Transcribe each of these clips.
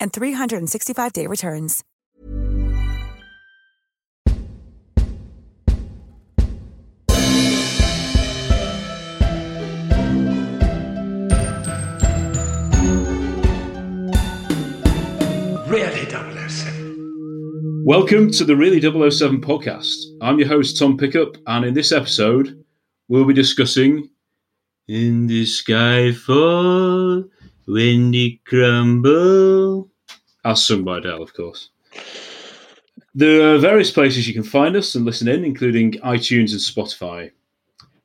and 365-day returns. Really 007. Welcome to the Really 007 podcast. I'm your host, Tom Pickup, and in this episode, we'll be discussing In the Sky Fall, When They Crumble, as sung by Adele, of course. There are various places you can find us and listen in, including iTunes and Spotify.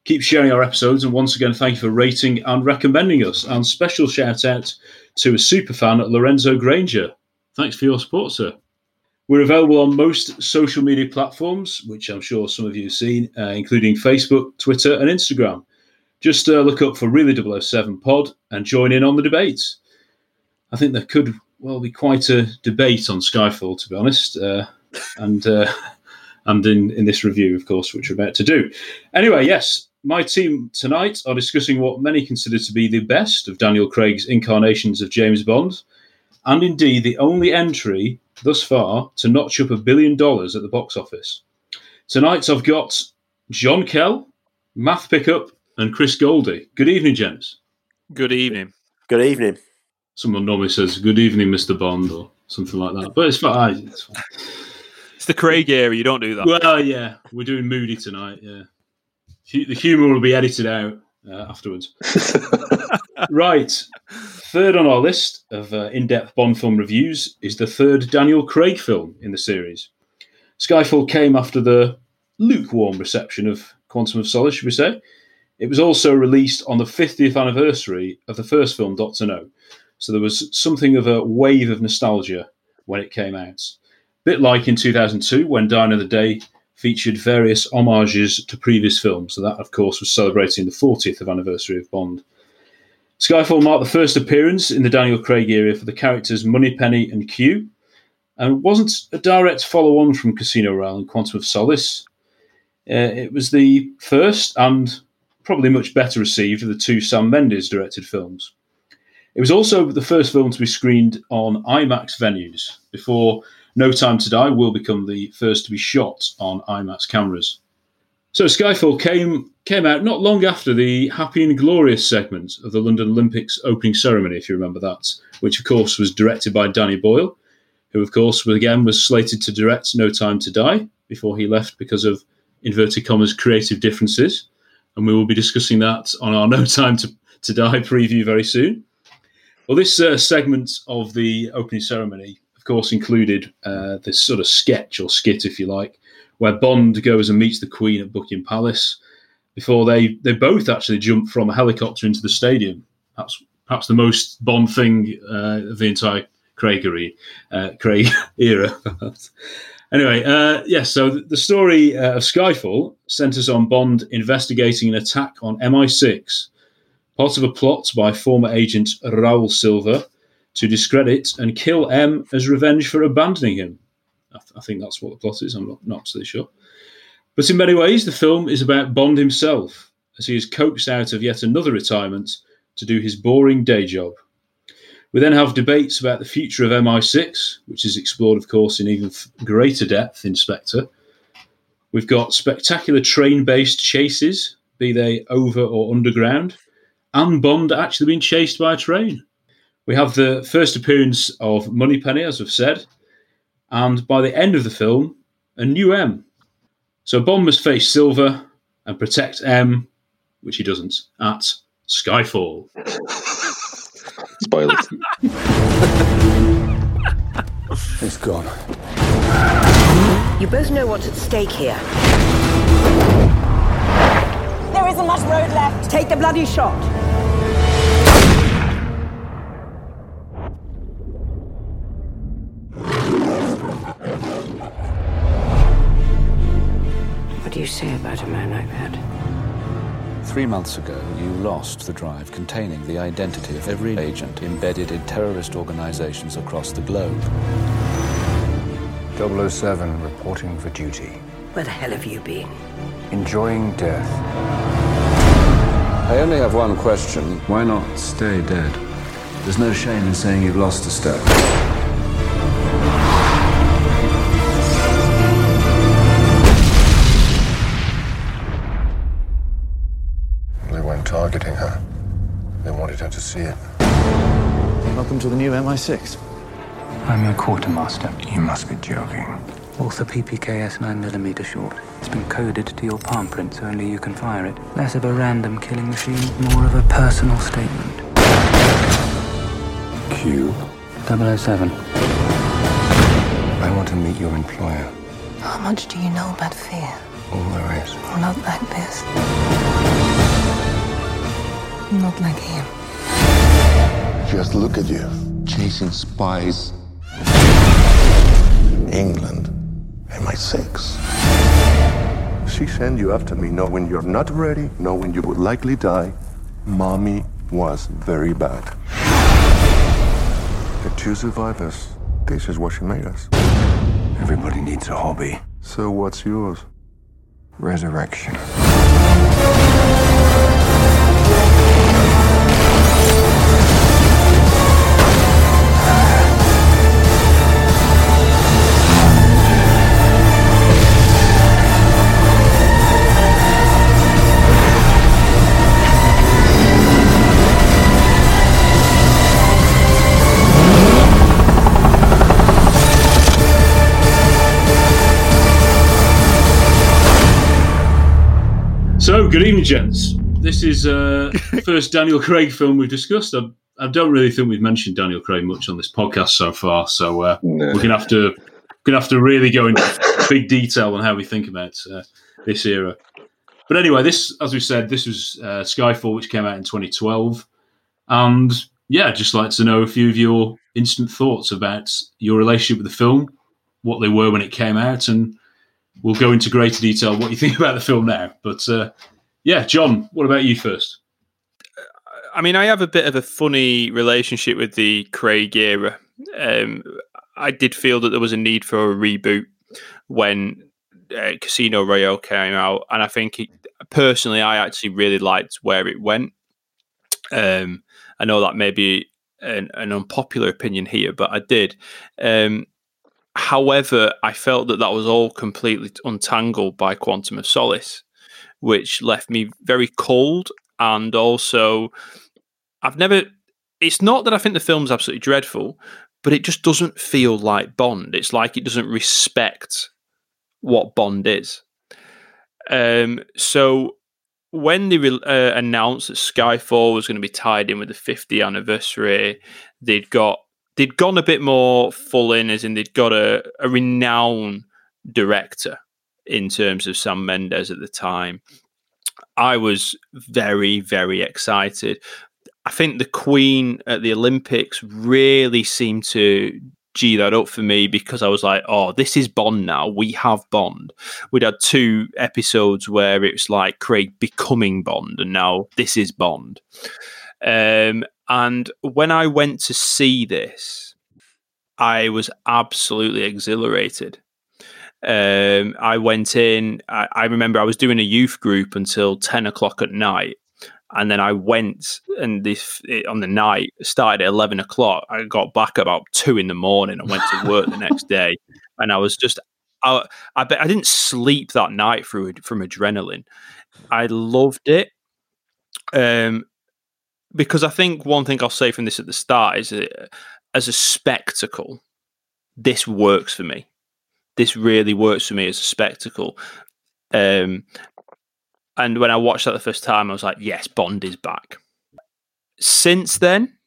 Keep sharing our episodes, and once again, thank you for rating and recommending us. And special shout out to a super fan, at Lorenzo Granger. Thanks for your support, sir. We're available on most social media platforms, which I'm sure some of you have seen, uh, including Facebook, Twitter, and Instagram. Just uh, look up for Really 007 Pod and join in on the debates. I think there could well be quite a debate on Skyfall, to be honest, uh, and uh, and in, in this review, of course, which we're about to do. Anyway, yes, my team tonight are discussing what many consider to be the best of Daniel Craig's incarnations of James Bond, and indeed the only entry thus far to notch up a billion dollars at the box office. Tonight I've got John Kell, Math Pickup, and Chris Goldie. Good evening, gents. Good evening. Good evening. Someone normally says "Good evening, Mr. Bond" or something like that, but it's fine. It's fine. It's the Craig era. You don't do that. Well, yeah, we're doing moody tonight. Yeah, the humour will be edited out uh, afterwards. right. Third on our list of uh, in depth Bond film reviews is the third Daniel Craig film in the series. Skyfall came after the lukewarm reception of Quantum of Solace, should we say. It was also released on the 50th anniversary of the first film, Doctor No. So there was something of a wave of nostalgia when it came out. bit like in 2002 when Die Another Day featured various homages to previous films. So that, of course, was celebrating the 40th anniversary of Bond. Skyfall marked the first appearance in the Daniel Craig era for the characters Moneypenny and Q, and wasn't a direct follow on from Casino Royale and Quantum of Solace. Uh, it was the first and probably much better received the two Sam Mendes directed films. It was also the first film to be screened on IMAX venues before No Time to Die will become the first to be shot on IMAX cameras. So Skyfall came came out not long after the Happy and Glorious segment of the London Olympics opening ceremony, if you remember that, which of course was directed by Danny Boyle, who of course again was slated to direct No Time to Die before he left because of inverted commas creative differences, and we will be discussing that on our No Time to, to Die preview very soon. Well, this uh, segment of the opening ceremony, of course, included uh, this sort of sketch or skit, if you like, where Bond goes and meets the Queen at Buckingham Palace before they, they both actually jump from a helicopter into the stadium. Perhaps, perhaps the most Bond thing uh, of the entire Craigery, uh, Craig era. Anyway, uh, yes, so the, story uh, of Skyfall centres on Bond investigating an attack on MI6 part of a plot by former agent Raul Silva to discredit and kill M as revenge for abandoning him. I, th- I think that's what the plot is. I'm not, not absolutely sure. But in many ways, the film is about Bond himself as he is coaxed out of yet another retirement to do his boring day job. We then have debates about the future of MI6, which is explored, of course, in even greater depth in Spectre. We've got spectacular train based chases, be they over or underground, and Bond actually being chased by a train. We have the first appearance of Moneypenny, as we've said, and by the end of the film, a new M. So Bond must face Silva and protect M, which he doesn't, at Skyfall. Spoilers. It's gone. You both know what's at stake here. There isn't much road left. Take the bloody shot. What do you say about a man like that? Three months ago, you lost the drive containing the identity of every agent embedded in terrorist organizations across the globe. 007 reporting for duty. Where the hell have you been? Enjoying death. I only have one question. Why not stay dead? There's no shame in saying you've lost a step. See it. Welcome to the new MI6. I'm your quartermaster. You must be joking. Walther PPK/S 9mm short. It's been coded to your palm print, so only you can fire it. Less of a random killing machine, more of a personal statement. Q. 007. I want to meet your employer. How much do you know about fear? All there is. Not like this. Not like him. Just look at you. Chasing spies. England. MI6. She sent you after me knowing you're not ready, knowing you would likely die. Mommy was very bad. The two survivors. This is what she made us. Everybody needs a hobby. So what's yours? Resurrection. So, good evening, gents. This is uh, the first Daniel Craig film we've discussed. I, I don't really think we've mentioned Daniel Craig much on this podcast so far, so uh, No. we're gonna have to gonna have to really go into big detail on how we think about uh, this era. But anyway, this, as we said, this was uh, Skyfall, which came out in 2012, and yeah, I'd just like to know a few of your instant thoughts about your relationship with the film, what they were when it came out, and we'll go into greater detail what you think about the film now. But uh, yeah, John, what about you first? I mean, I have a bit of a funny relationship with the Craig era. Um, I did feel that there was a need for a reboot when uh, Casino Royale came out, and I think it, personally, I actually really liked where it went. Um, I know that may be an, an unpopular opinion here, but I did. Um, however, I felt that that was all completely untangled by Quantum of Solace, which left me very cold and also I've never. It's not that I think the film's absolutely dreadful, but it just doesn't feel like Bond. It's like it doesn't respect what Bond is. Um, so when they re- uh, announced that Skyfall was going to be tied in with the 50th anniversary, they'd got they'd gone a bit more full in, as in they'd got a, a renowned director in terms of Sam Mendes at the time. I was very, very excited. I think the Queen at the Olympics really seemed to G that up for me because I was like, oh, this is Bond now. We have Bond. We'd had two episodes where it's like Craig becoming Bond, and now this is Bond. Um, and when I went to see this, I was absolutely exhilarated. Um, I went in. I, I remember I was doing a youth group until ten o'clock at night, and then I went and this on the night started at eleven o'clock. I got back about two in the morning and went to work the next day, and I was just I I, bet I didn't sleep that night through from adrenaline. I loved it, um, because I think one thing I'll say from this at the start is that as a spectacle, this works for me. This really works for me as a spectacle. Um, and when I watched that the first time, I was like, yes, Bond is back. Since then,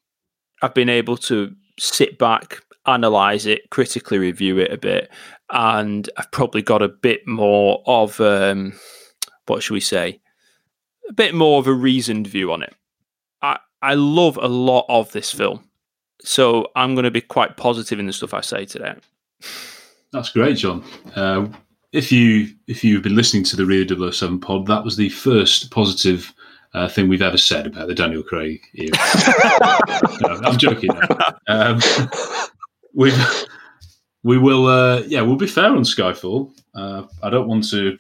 I've been able to sit back, analyze it, critically review it a bit, and I've probably got a bit more of um, what should we say? A bit more of a reasoned view on it. I I love a lot of this film, so I'm going to be quite positive in the stuff I say today. That's great, John. Uh, if you if you've been listening to the Rio 007 pod, that was the first positive uh, thing we've ever said about the Daniel Craig era. no, I'm joking. Um, we we will uh, yeah we'll be fair on Skyfall. Uh, I don't want to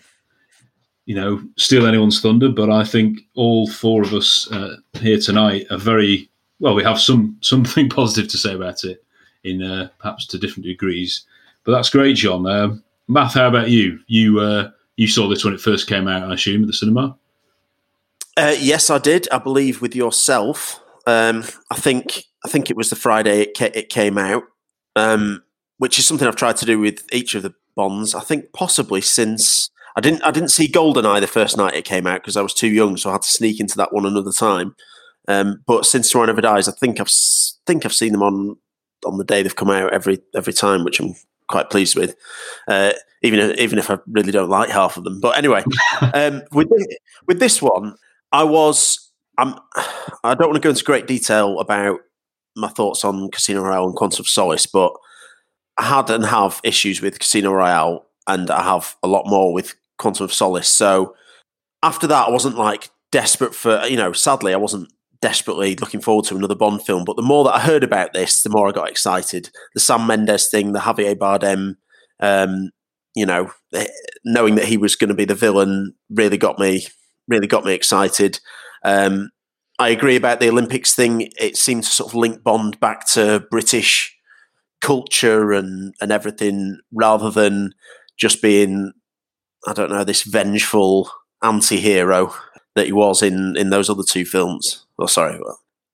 you know steal anyone's thunder, but I think all four of us uh, here tonight are very well. We have some something positive to say about it in uh, perhaps to different degrees. But that's great, John. Um, Math, how about you? You uh, you saw this when it first came out, I assume, at the cinema. Uh, yes, I did. I believe with yourself. Um, I think I think it was the Friday it, ca- it came out, um, which is something I've tried to do with each of the Bonds. I think possibly since I didn't I didn't see Goldeneye the first night it came out because I was too young, so I had to sneak into that one another time. Um, but since Tomorrow Never Dies, I think I've think I've seen them on on the day they've come out every every time, which I'm quite pleased with, uh, even if, even if I really don't like half of them. But anyway, um, with with this one, I was I'm I don't want to go into great detail about my thoughts on Casino Royale and Quantum of Solace, but I had and have issues with Casino Royale, and I have a lot more with Quantum of Solace. So after that, I wasn't like desperate for you know. Sadly, I wasn't desperately looking forward to another Bond film. But the more that I heard about this, the more I got excited. The Sam Mendes thing, the Javier Bardem, um, you know, eh, knowing that he was going to be the villain really got me really got me excited. Um, I agree about the Olympics thing. It seemed to sort of link Bond back to British culture and and everything, rather than just being, I don't know, this vengeful anti-hero that he was in in those other two films. Oh, sorry.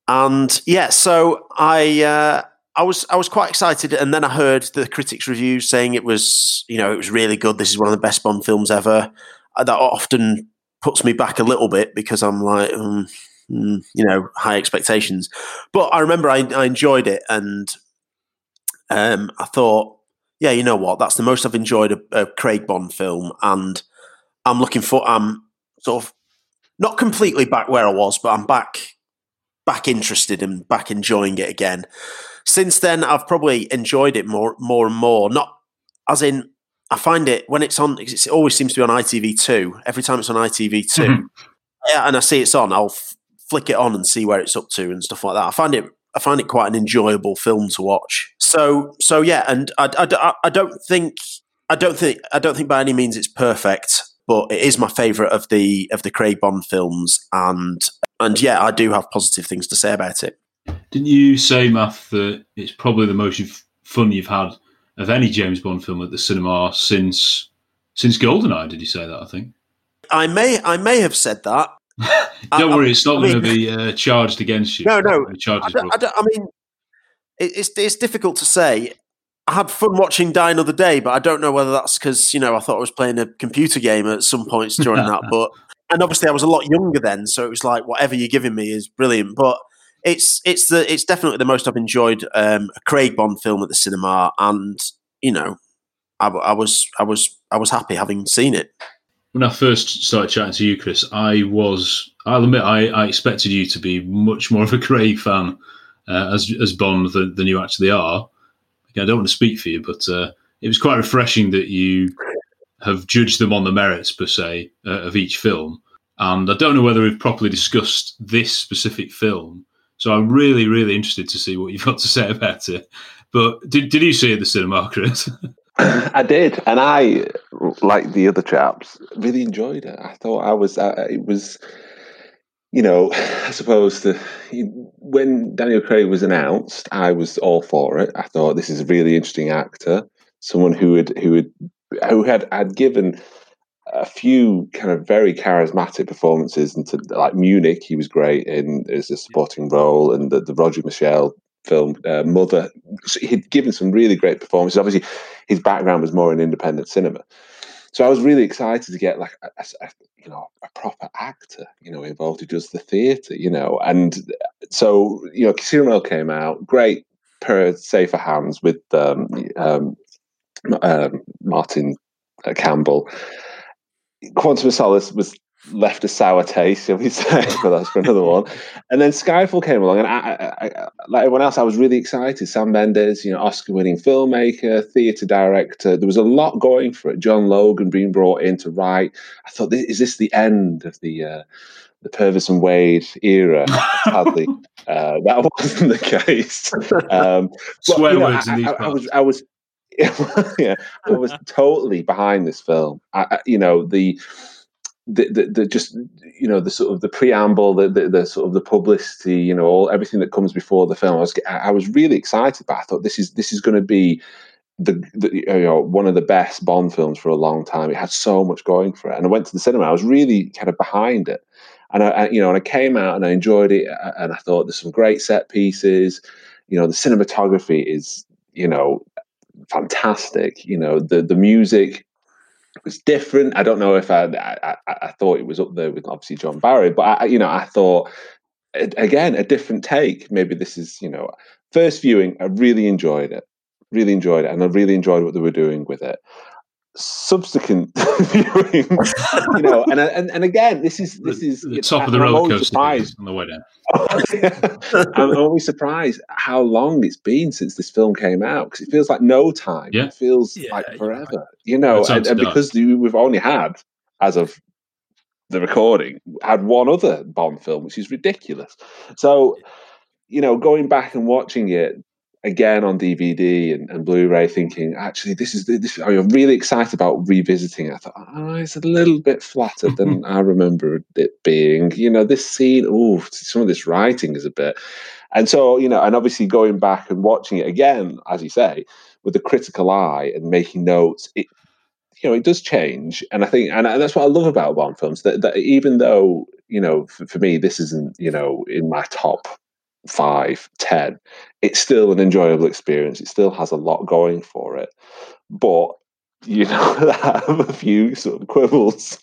And yeah, so I uh, I was I was quite excited, and then I heard the critics' reviews saying it was you know it was really good. This is one of the best Bond films ever. Uh, that often puts me back a little bit because I'm like, um, mm, you know, high expectations. But I remember I, I enjoyed it, and um, I thought, yeah, you know what? That's the most I've enjoyed a, a Craig Bond film, and I'm looking for. I'm sort of not completely back where I was, but I'm back back interested and back enjoying it again. Since then, I've probably enjoyed it more more and more. Not as in I find it when it's on. It always seems to be on ITV2. Every time it's on ITV2, mm-hmm. yeah, and I see it's on, I'll f- flick it on and see where it's up to and stuff like that. I find it I find it quite an enjoyable film to watch. So so yeah, and I, I, I don't think I don't think I don't think by any means it's perfect but it is my favourite of the of the Craig Bond films, and and yeah, I do have positive things to say about it. Didn't you say, Math, that it's probably the most fun you've had of any James Bond film at the cinema since since Goldeneye? Did you say that? I think I may I may have said that. don't I, worry, it's not going to be uh, charged against you. No, no. I, don't, I, don't, I mean, it's it's difficult to say. I had fun watching Die Another Day, but I don't know whether that's because you know I thought I was playing a computer game at some points during that. But and obviously I was a lot younger then, so it was like whatever you're giving me is brilliant. But it's it's the it's definitely the most I've enjoyed um, a Craig Bond film at the cinema, and you know, I, I was I was I was happy having seen it. When I first started chatting to you, Chris, I was I'll admit I, I expected you to be much more of a Craig fan uh, as as Bond than, than you actually are. I don't want to speak for you, but uh, it was quite refreshing that you have judged them on the merits per se uh, of each film. And I don't know whether we've properly discussed this specific film, so I'm really, really interested to see what you've got to say about it. But did did you see it at the cinema, Chris? I did, and I, like the other chaps, really enjoyed it. I thought I was, it was, you know, I suppose the when Daniel Craig was announced, I was all for it. I thought this is a really interesting actor, someone who had who had who had had given a few kind of very charismatic performances into like Munich. He was great in as a supporting role, and the, the Roger Michell film uh, Mother. He'd given some really great performances. Obviously, his background was more in independent cinema, so I was really excited to get like a, a you know a proper actor, you know, involved who does the theatre, you know, and so you know, Casino came out, great per safer hands with um, um, um, Martin uh, Campbell. Quantum of Solace was left a sour taste, shall we say? but that's for another one. And then Skyfall came along, and I, I, I, like everyone else, I was really excited. Sam Mendes, you know, Oscar-winning filmmaker, theatre director. There was a lot going for it. John Logan being brought in to write. I thought, is this the end of the uh, the Purvis and Wade era? Sadly, uh, that wasn't the case. Um, but, Swear you know, words in these I, I was, I was yeah, I was totally behind this film. I, I- you know the, the, the, the just you know the sort of the preamble, the, the, the sort of the publicity, you know, all everything that comes before the film. I was I was really excited, but I thought this is this is going to be the, the you know one of the best Bond films for a long time. It had so much going for it, and I went to the cinema. I was really kind of behind it, and I, I you know, and I came out and I enjoyed it, uh, and I thought there's some great set pieces. You know, the cinematography is you know fantastic. You know, the the music was different. I don't know if I I, I, thought it was up there with obviously John Barry, but I, you know, I thought again a different take. Maybe this is you know first viewing. I really enjoyed it, really enjoyed it, and I really enjoyed what they were doing with it. Subsequent viewing, you know, and and and again, this is this is The top of the I'm roller always coaster surprised on the way down. I'm always surprised how long it's been since this film came out because it feels like no time. Yeah. It feels like forever, you know. And, and because we've only had, as of the recording, had one other Bond film, which is ridiculous. So, you know, going back and watching it again on DVD and, and Blu-ray, thinking actually this is this. I'm really excited about revisiting. I thought, oh, it's a little bit flatter than I remember it being. You know, this scene, oh, some of this writing is a bit. And so, you know, and obviously going back and watching it again, as you say, with a critical eye and making notes, it you know, it does change. And I think, and, and that's what I love about Bond films, that, that even though, you know, for, for me, this isn't, you know, in my top five, ten, it's still an enjoyable experience. It still has a lot going for it. But, you know, I have a few sort of quibbles.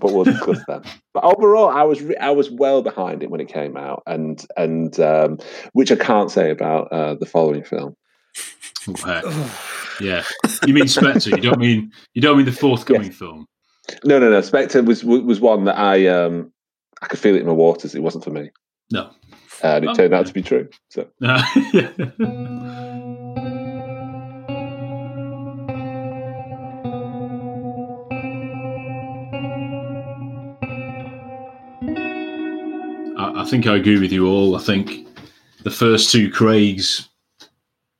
but we'll discuss them. But overall, I was re- I was well behind it when it came out, and and um, which I can't say about uh, the following film. Heck. yeah, you mean Spectre? You don't mean you don't mean the forthcoming film? No, no, no. Spectre was was one that I um I could feel it in my waters. It wasn't for me, No. Uh, and it Oh, turned out to be true. So yeah. I, I think I agree with you all. I think the first two Craigs,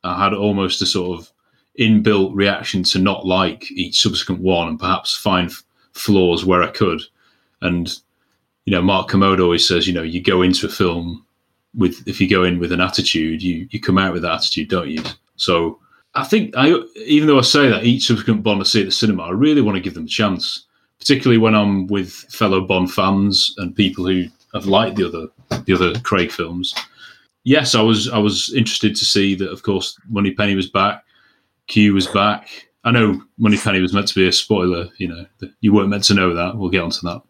I had almost a sort of inbuilt reaction to not like each subsequent one and perhaps find flaws where I could. And you know, Mark Kermode always says, you know, you go into a film with if you go in with an attitude, you you come out with that attitude, don't you? So I think I even though I say that each subsequent Bond I see at the cinema, I really want to give them a chance, particularly when I'm with fellow Bond fans and people who have liked the other the other Craig films. Yes, I was I was interested to see that. Of course, Money Penny was back, Q was back. I know Money Penny was meant to be a spoiler. You know, you weren't meant to know that. We'll get onto that.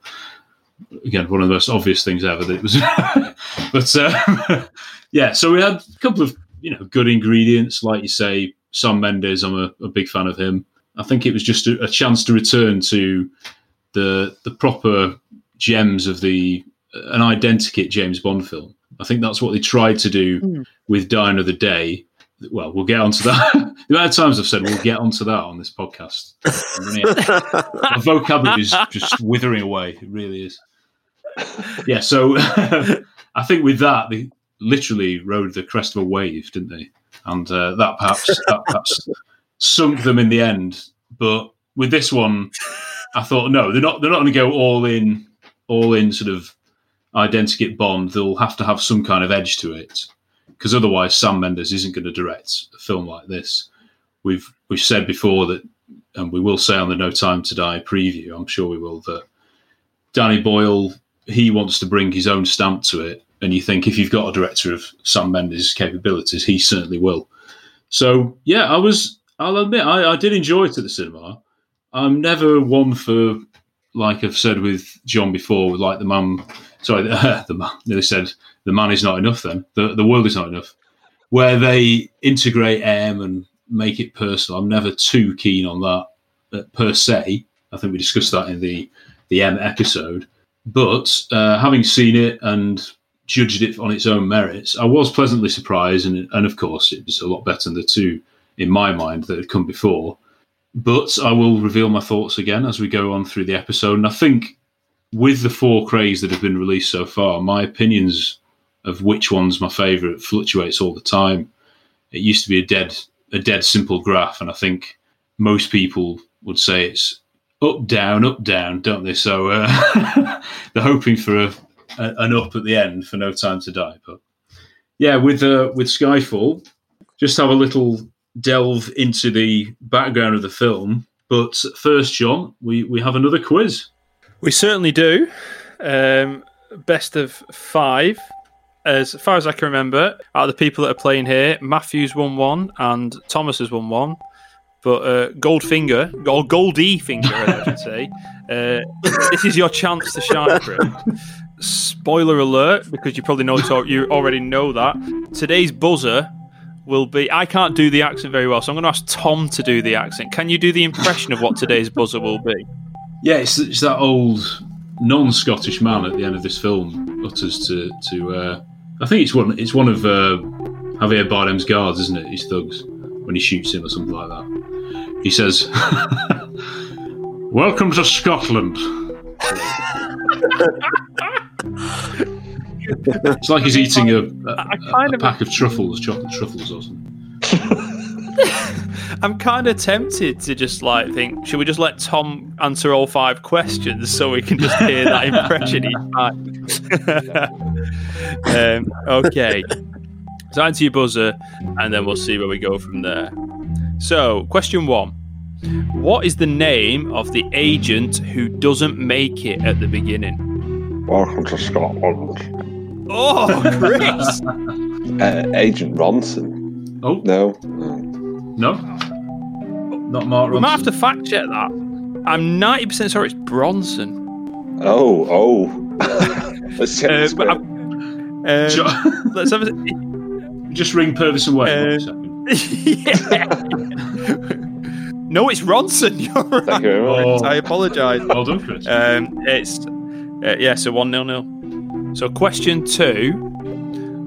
Again, one of the most obvious things ever that it was. but uh, yeah, so we had a couple of you know good ingredients, like you say. Sam Mendes, I'm a, a big fan of him. I think it was just a, a chance to return to the the proper gems of the an identikit James Bond film. I think that's what they tried to do with Die Another Day. Well, we'll get onto that. the amount of times I've said we'll get onto that on this podcast. I'm running out. My vocabulary is just withering away. It really is. Yeah, so I think with that, they, literally rode the crest of a wave, didn't they? And uh, that perhaps that perhaps sunk them in the end. But with this one, I thought no, they're not. They're not going to go all in, all in sort of identikit Bond. They'll have to have some kind of edge to it, because otherwise, Sam Mendes isn't going to direct a film like this. We've we've said before that, and we will say on the No Time to Die preview. I'm sure we will that Danny Boyle he wants to bring his own stamp to it, and you think if you've got a director of Sam Mendes' capabilities, he certainly will. So yeah, I was. I'll admit I, I did enjoy it at the cinema. I'm never one for like I've said with John before, with like the man. Sorry, the, the man. They said the man is not enough. Then the the world is not enough. Where they integrate M and make it personal. I'm never too keen on that uh, per se. I think we discussed that in the the M episode. But uh, having seen it and judged it on its own merits, I was pleasantly surprised, and and of course it was a lot better than the two in my mind that had come before. But I will reveal my thoughts again as we go on through the episode, and I think with the four Craigs that have been released so far, my opinions of which one's my favourite fluctuates all the time. It used to be a dead a dead simple graph, and I think most people would say it's up down up down, don't they? So uh, they're hoping for a, a, an up at the end for No Time to Die. But yeah, with uh, with Skyfall, just have a little delve into the background of the film. But first, John, we we have another quiz. We certainly do. Um, best of five. As far as I can remember, out of the people that are playing here, Matthews won one and Thomas has won one. But uh, Goldfinger, or Goldie Finger, I should say, uh, this is your chance to shine, Chris. Spoiler alert, because you probably know you already know that. Today's buzzer will be. I can't do the accent very well, so I'm going to ask Tom to do the accent. Can you do the impression of what today's buzzer will be? Yeah, it's, it's that old non-Scottish man at the end of this film utters to to. Uh, I think it's one. It's one of uh, Javier Bardem's guards, isn't it? His thugs when he shoots him or something like that. He says, "Welcome to Scotland." it's like he's eating a, a, a pack of truffles, chocolate truffles or something. I'm kind of tempted to just like think, should we just let Tom answer all five questions so we can just hear that impression each time? um, okay. So answer your buzzer, and then we'll see where we go from there. So, question one What is the name of the agent who doesn't make it at the beginning? Welcome to Scotland. Oh, Chris! uh, agent Ronson. Oh no, no, not Mark. We might have to fact check that. I'm 90% sure it's Bronson. Oh, oh. let's check this. Uh, um, have a. Just ring Purvis away. wait Uh, yeah. no, it's Ronson. You're right. You very much. Oh. I apologise. Well done, Chris. Um, it's uh, yeah, so one nil nil. So question two: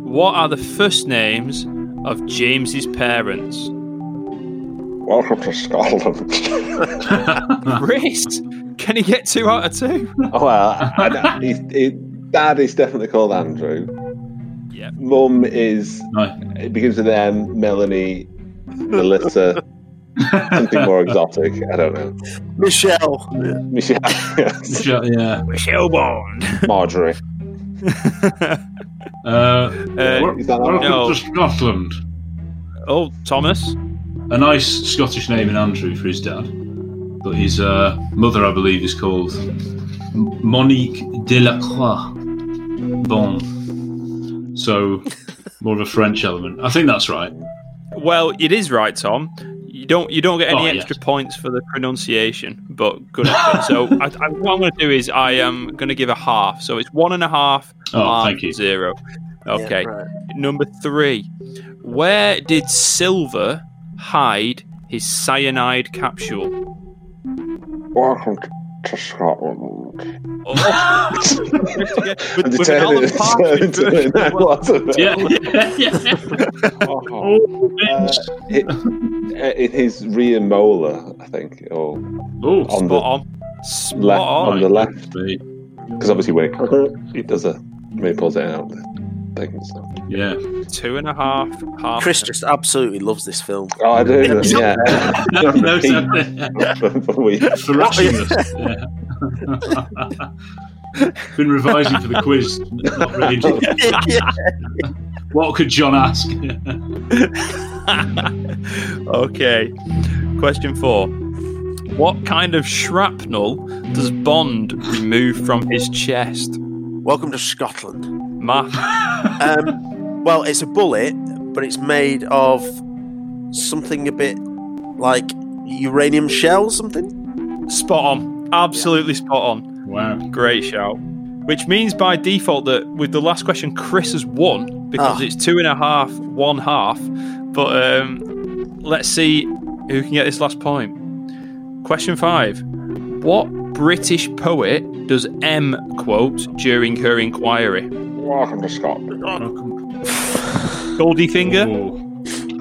What are the first names of James's parents? Welcome to Scotland. Chris, can he get two out of two? oh, well, I, I, he, he, Dad is definitely called Andrew. Yeah. Mum is. No. It begins with M. Melanie, Melissa. something more exotic. I don't know. Michelle. Michelle. Yes. Michelle, yeah. Michelle Bond. Marjorie. Uh, Uh, wel- that welcome no. to Scotland. Oh, Thomas. A nice Scottish name in Andrew for his dad, but his uh, mother, I believe, is called M- Monique Delacroix Bon. So more of a French element. I think that's right. Well, it is right, Tom. You don't you don't get any Oh, extra points for the pronunciation, but good effort. so I, I, what I'm going to do is I am going to give a half. So it's one and a half. Oh, half, thank you. Zero. Okay. right. Number three. Where did Silva hide his cyanide capsule? Welcome to Scotland. Oh. with, And with an turn Alan it Partridge into version as an well. wasn't it? Yeah, yeah, yeah. Oh, uh, it, it is Rhea Mola, I think, or Oh, on Spot the on. Spot left on. on the left, because obviously when it, it does a when it pulls it out, think so. Yeah. Two and a half. half Chris just absolutely loves this film. Oh, I do. Yeah. No, no, so- For weeks. Thrashing us. Yeah. Been revising for the quiz. Not really. What could John ask? okay. Question four. What kind of shrapnel does Bond remove from his chest? Welcome to Scotland. Math. Um, well, it's a bullet, but it's made of something a bit like uranium shell, something. Spot on. Absolutely spot on. Wow. Great shout. Which means by default that with the last question, Chris has won because Ah. it's two and a half, one half. But um, let's see who can get this last point. Question five. What British poet does M quote during her inquiry? Welcome to Scotland. Goldie Finger?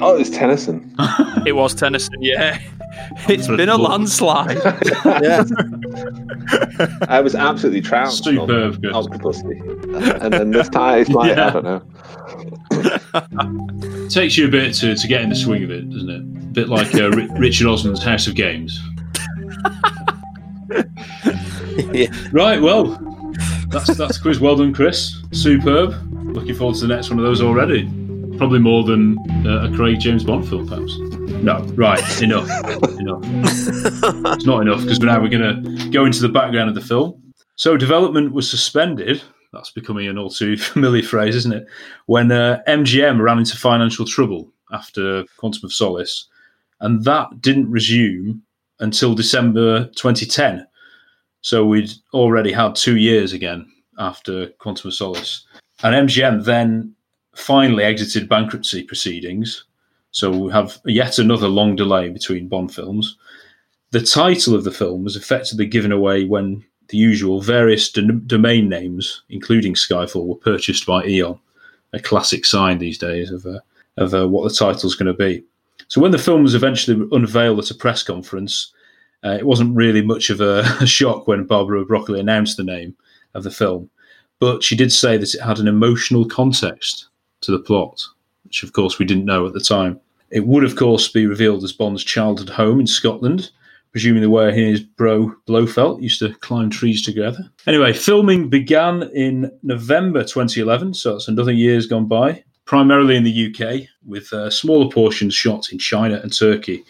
Oh, it's Tennyson. It was Tennyson, yeah. It's been a landslide. yeah. I was absolutely trounced. on Superb, good. Octopussy. And then this time it's like, I Yeah. don't know. takes you a bit to, to get in the swing of it, doesn't it? A bit like uh, Ri- Richard Osman's House of Games. Right, well, that's that's quiz. Well done, Chris. Superb. Looking forward to the next one of those already. Probably more than uh, a Craig James Bond film, perhaps. No, right, enough, enough. It's not enough because now we're going to go into the background of the film. So, development was suspended. That's becoming an all too familiar phrase, isn't it? When uh, MGM ran into financial trouble after Quantum of Solace, and that didn't resume until December 2010. So we'd already had two years again after Quantum of Solace. And MGM then finally exited bankruptcy proceedings. So we have yet another long delay between Bond films. The title of the film was effectively given away when the usual various domain names, including Skyfall, were purchased by Eon. A classic sign these days of, uh, of uh, what the title's going to be. So when the film was eventually unveiled at a press conference, uh, it wasn't really much of a, a shock when Barbara Broccoli announced the name of the film, but she did say that it had an emotional context to the plot, which of course we didn't know at the time. It would, of course, be revealed as Bond's childhood home in Scotland, presumably where he and his bro Blofeld used to climb trees together. Anyway, filming began in November 2011, so that's another year's gone by, primarily in the UK, with uh, smaller portions shot in China and Turkey.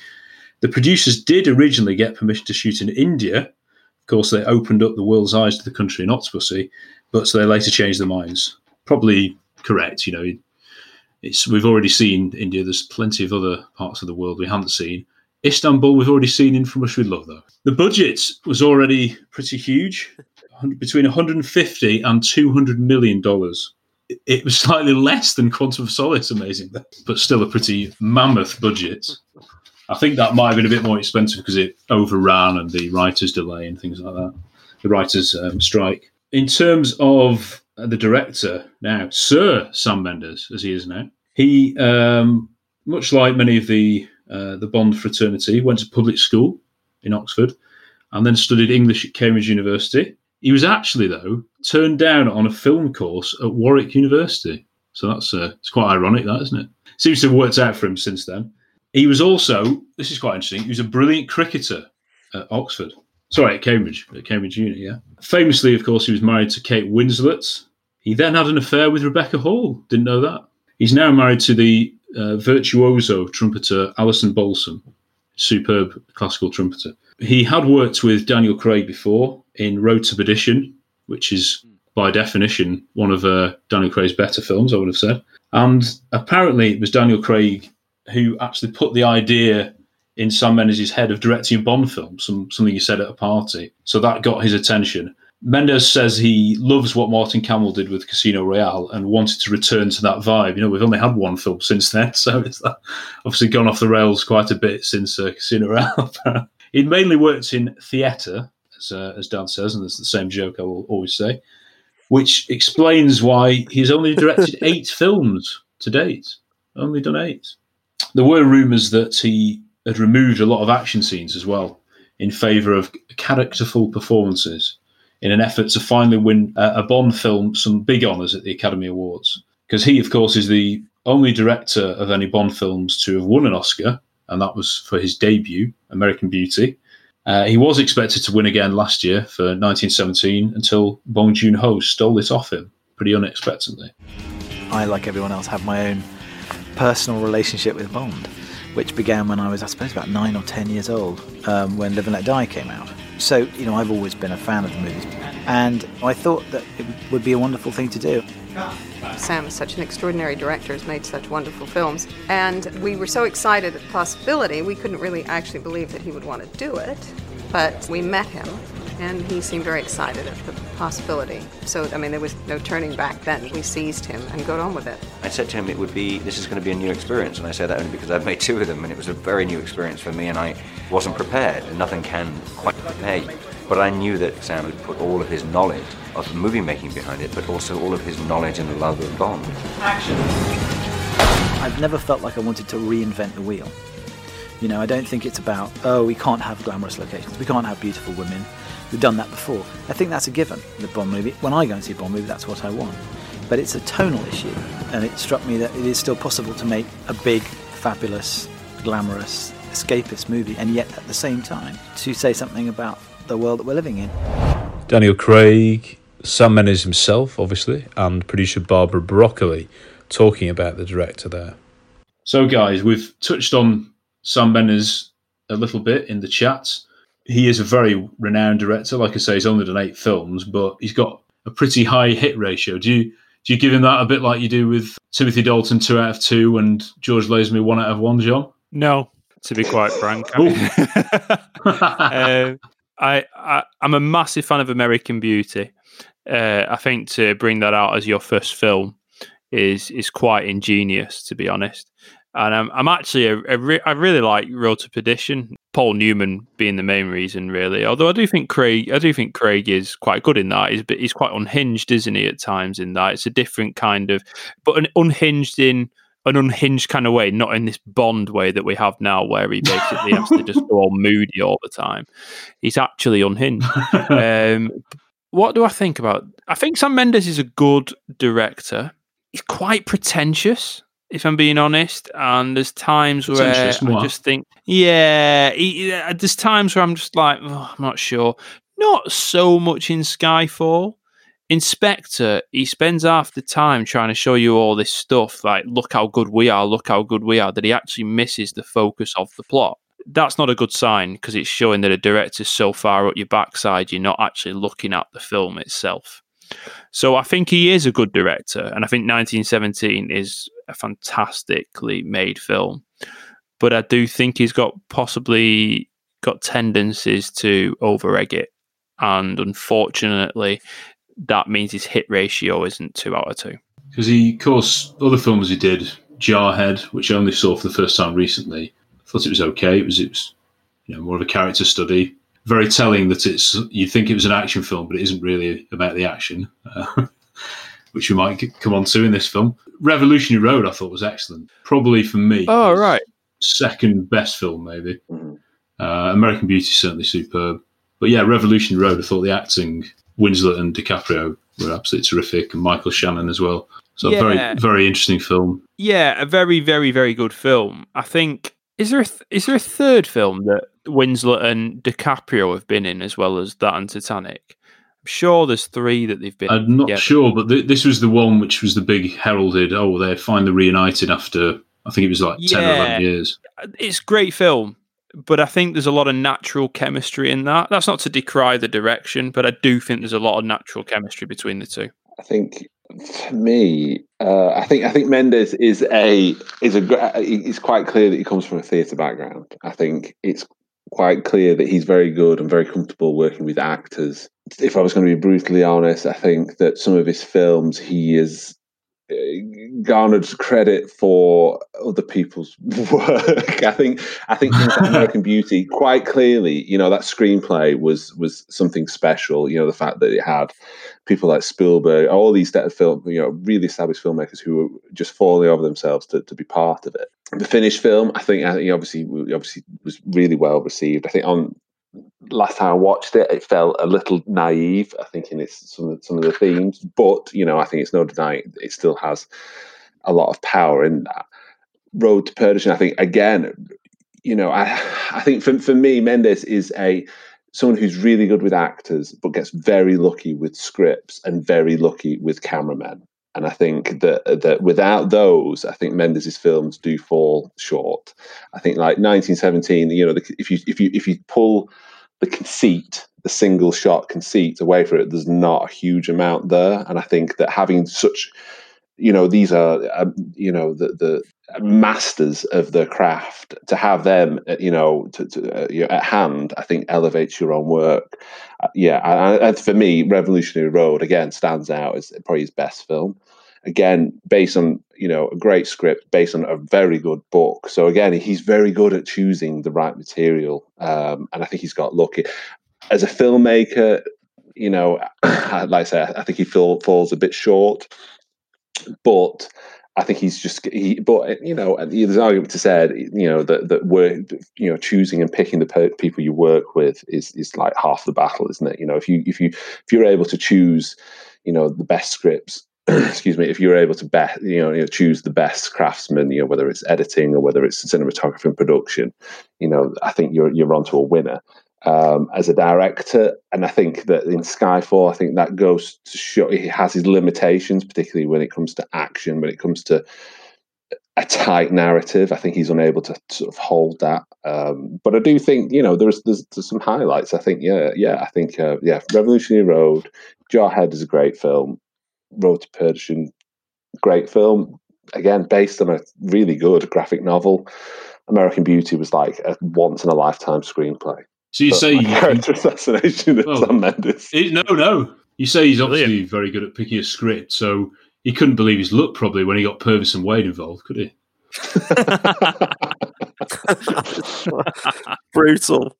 The producers did originally get permission to shoot in India. Of course, they opened up the world's eyes to the country in Octopussy, but so they later changed their minds. Probably correct, you know. It's we've already seen India. There's plenty of other parts of the world we haven't seen. Istanbul, we've already seen in From Russia with Love, though. The budget was already pretty huge, between 150 and 200 million dollars. It was slightly less than Quantum of Solace, amazing, but still a pretty mammoth budget. I think that might have been a bit more expensive because it overran and the writer's delay and things like that, the writer's um, strike. In terms of the director now, Sir Sam Mendes, as he is now, he, um, much like many of the uh, the Bond fraternity, went to public school in Oxford and then studied English at Cambridge University. He was actually, though, turned down on a film course at Warwick University. So that's uh, it's quite ironic, that isn't it? Seems to have worked out for him since then. He was also, this is quite interesting, he was a brilliant cricketer at Oxford. Sorry, at Cambridge, at Cambridge Uni, yeah. Famously, of course, he was married to Kate Winslet. He then had an affair with Rebecca Hall. Didn't know that. He's now married to the uh, virtuoso trumpeter Alison Balsom, superb classical trumpeter. He had worked with Daniel Craig before in Road to Perdition, which is by definition one of uh, Daniel Craig's better films, I would have said. And apparently, it was Daniel Craig who actually put the idea in Sam Mendes' head of directing a Bond film, some, something he said at a party. So that got his attention. Mendes says he loves what Martin Campbell did with Casino Royale and wanted to return to that vibe. You know, we've only had one film since then, so it's obviously gone off the rails quite a bit since uh, Casino Royale. He'd mainly worked in theatre, as, uh, as Dan says, and it's the same joke I will always say, which explains why he's only directed eight films to date. Only done eight. There were rumours that he had removed a lot of action scenes as well in favour of characterful performances in an effort to finally win a, Bond film some big honours at the Academy Awards. because he, of course, is the only director of any Bond films to have won an Oscar, and that was for his debut, American Beauty. Uh, he was expected to win again last year for 1917 until Bong Joon Ho stole it off him pretty unexpectedly. I, like everyone else, have my own personal relationship with Bond, which began when I was, I suppose, about nine or ten years old, um, when Live and Let Die came out. So, you know, I've always been a fan of the movies, and I thought that it would be a wonderful thing to do. Sam is such an extraordinary director, has made such wonderful films. And we were so excited at the possibility, we couldn't really actually believe that he would want to do it. But we met him, and he seemed very excited at the possibility. So, I mean, there was no turning back then. We seized him and got on with it. I said to him it would be, this is going to be a new experience. And I say that only because I've made two of them, and it was a very new experience for me, and I wasn't prepared, and nothing can quite prepare you. But I knew that Sam had put all of his knowledge of the movie making behind it, but also all of his knowledge and love of Bond. Action! I've never felt like I wanted to reinvent the wheel. You know, I don't think it's about, oh, we can't have glamorous locations, we can't have beautiful women. We've done that before. I think that's a given, the Bond movie. When I go and see a Bond movie, that's what I want. But it's a tonal issue, and it struck me that it is still possible to make a big, fabulous, glamorous, escapist movie, and yet at the same time to say something about the world that we're living in. Daniel Craig, Sam Mendes himself, obviously, and producer Barbara Broccoli talking about the director there. So, guys, we've touched on Sam Mendes a little bit in the chat. He is a very renowned director. Like I say, he's only done eight films, but he's got a pretty high hit ratio. Do you do you give him that a bit like you do with Timothy Dalton, two out of two, and George Lazenby, one out of one, John? No, to be quite frank. uh, I, I am a massive fan of American Beauty. Uh, I think to bring that out as your first film is is quite ingenious, to be honest. And I'm, I'm actually a, a re- I really like Road to Perdition. Paul Newman being the main reason, really. Although I do think Craig, I do think Craig is quite good in that. He's he's quite unhinged, isn't he? At times in that, it's a different kind of, but an unhinged in an unhinged kind of way, not in this Bond way that we have now, where he basically has to just go all moody all the time. He's actually unhinged. um, what do I think about? I think Sam Mendes is a good director. He's quite pretentious, if I'm being honest. And there's times where I just think, yeah, he, uh, there's times where I'm just like, oh, I'm not sure. Not so much in Skyfall. In Spectre, he spends half the time trying to show you all this stuff, like, look how good we are, look how good we are, that he actually misses the focus of the plot. That's not a good sign because it's showing that a director's so far up your backside, you're not actually looking at the film itself. So I think he is a good director, and I think 1917 is a fantastically made film. But I do think he's got possibly got tendencies to over egg it. And unfortunately, that means his hit ratio isn't two out of two. Because he, of course, other films he did, Jarhead, which I only saw for the first time recently, thought it was okay. It was, it was, you know, more of a character study. Very telling that it's you'd think it was an action film, but it isn't really about the action, uh, which we might come on to in this film. Revolutionary Road, I thought was excellent. Probably for me. Oh right, second best film maybe. Uh, American Beauty certainly superb, but yeah, Revolutionary Road. I thought the acting Winslet and DiCaprio were absolutely terrific, and Michael Shannon as well. So Yeah. a very, very interesting film. Yeah, a very, very, very good film. I think is there a th- is there a third film that Winslet and DiCaprio have been in as well as that and Titanic? I'm sure there's three that they've been. I'm not together. sure, but th- this was the one which was the big heralded. Oh, they're finally reunited after I think it was like ten or eleven years. It's great film, but I think there's a lot of natural chemistry in that. That's not to decry the direction, but I do think there's a lot of natural chemistry between the two. I think for me, uh, I think I think Mendes is a is a gr- it's quite clear that he comes from a theatre background. I think it's quite clear that he's very good and very comfortable working with actors. If I was going to be brutally honest, I think that some of his films he is uh, garnered credit for other people's work. I think I think things like American Beauty quite clearly, you know, that screenplay was was something special. You know, the fact that it had people like Spielberg, all these film, you know, really established filmmakers who were just falling over themselves to, to be part of it. The finished film, I think, uh, think obviously obviously was really well received. I think on last time I watched it, it felt a little naive. I think in its some of, some of the themes, but you know, I think it's no denying it still has a lot of power in that. Uh, Road to Perdition, I think again, you know, I I think for for me, Mendes is a someone who's really good with actors, but gets very lucky with scripts and very lucky with cameramen. And I think that that without those, I think Mendes's films do fall short. I think like 1917, you know, the, if you if you if you pull the conceit, the single shot conceit away from it, there's not a huge amount there. And I think that having such, you know, these are um, you know the the masters of the craft to have them uh, you know to, to, uh, you at hand i think elevates your own work. Uh, yeah and for me revolutionary road again stands out as probably his best film. Again based on you know a great script based on a very good book. So again he's very good at choosing the right material um, and i think he's got lucky. As a filmmaker you know like i say i think he fall, falls a bit short but I think he's just he, but you know, there's an argument to say, you know, that that we're you know choosing and picking the people you work with is is like half the battle, isn't it? You know, if you if you if you're able to choose, you know, the best scripts, excuse me, if you're able to bet, you know, you know, choose the best craftsmen, you know, whether it's editing or whether it's cinematography and production, you know, I think you're you're onto a winner um, as a director. And I think that in Skyfall, I think that goes to show he has his limitations, particularly when it comes to action, when it comes to a tight narrative. I think he's unable to sort of hold that. Um, but I do think you know there's, there's, there's some highlights. I think yeah yeah I think uh, yeah Revolutionary Road, Jarhead is a great film. Road to Perdition, great film. Again, based on a really good graphic novel. American Beauty was like a once in a lifetime screenplay. So you But say my you, character assassination is Oh. Sam Mendes. It- no, no. You say he's obviously very good at picking a script, so he couldn't believe his luck probably when he got Purvis and Wade involved, could he? Brutal.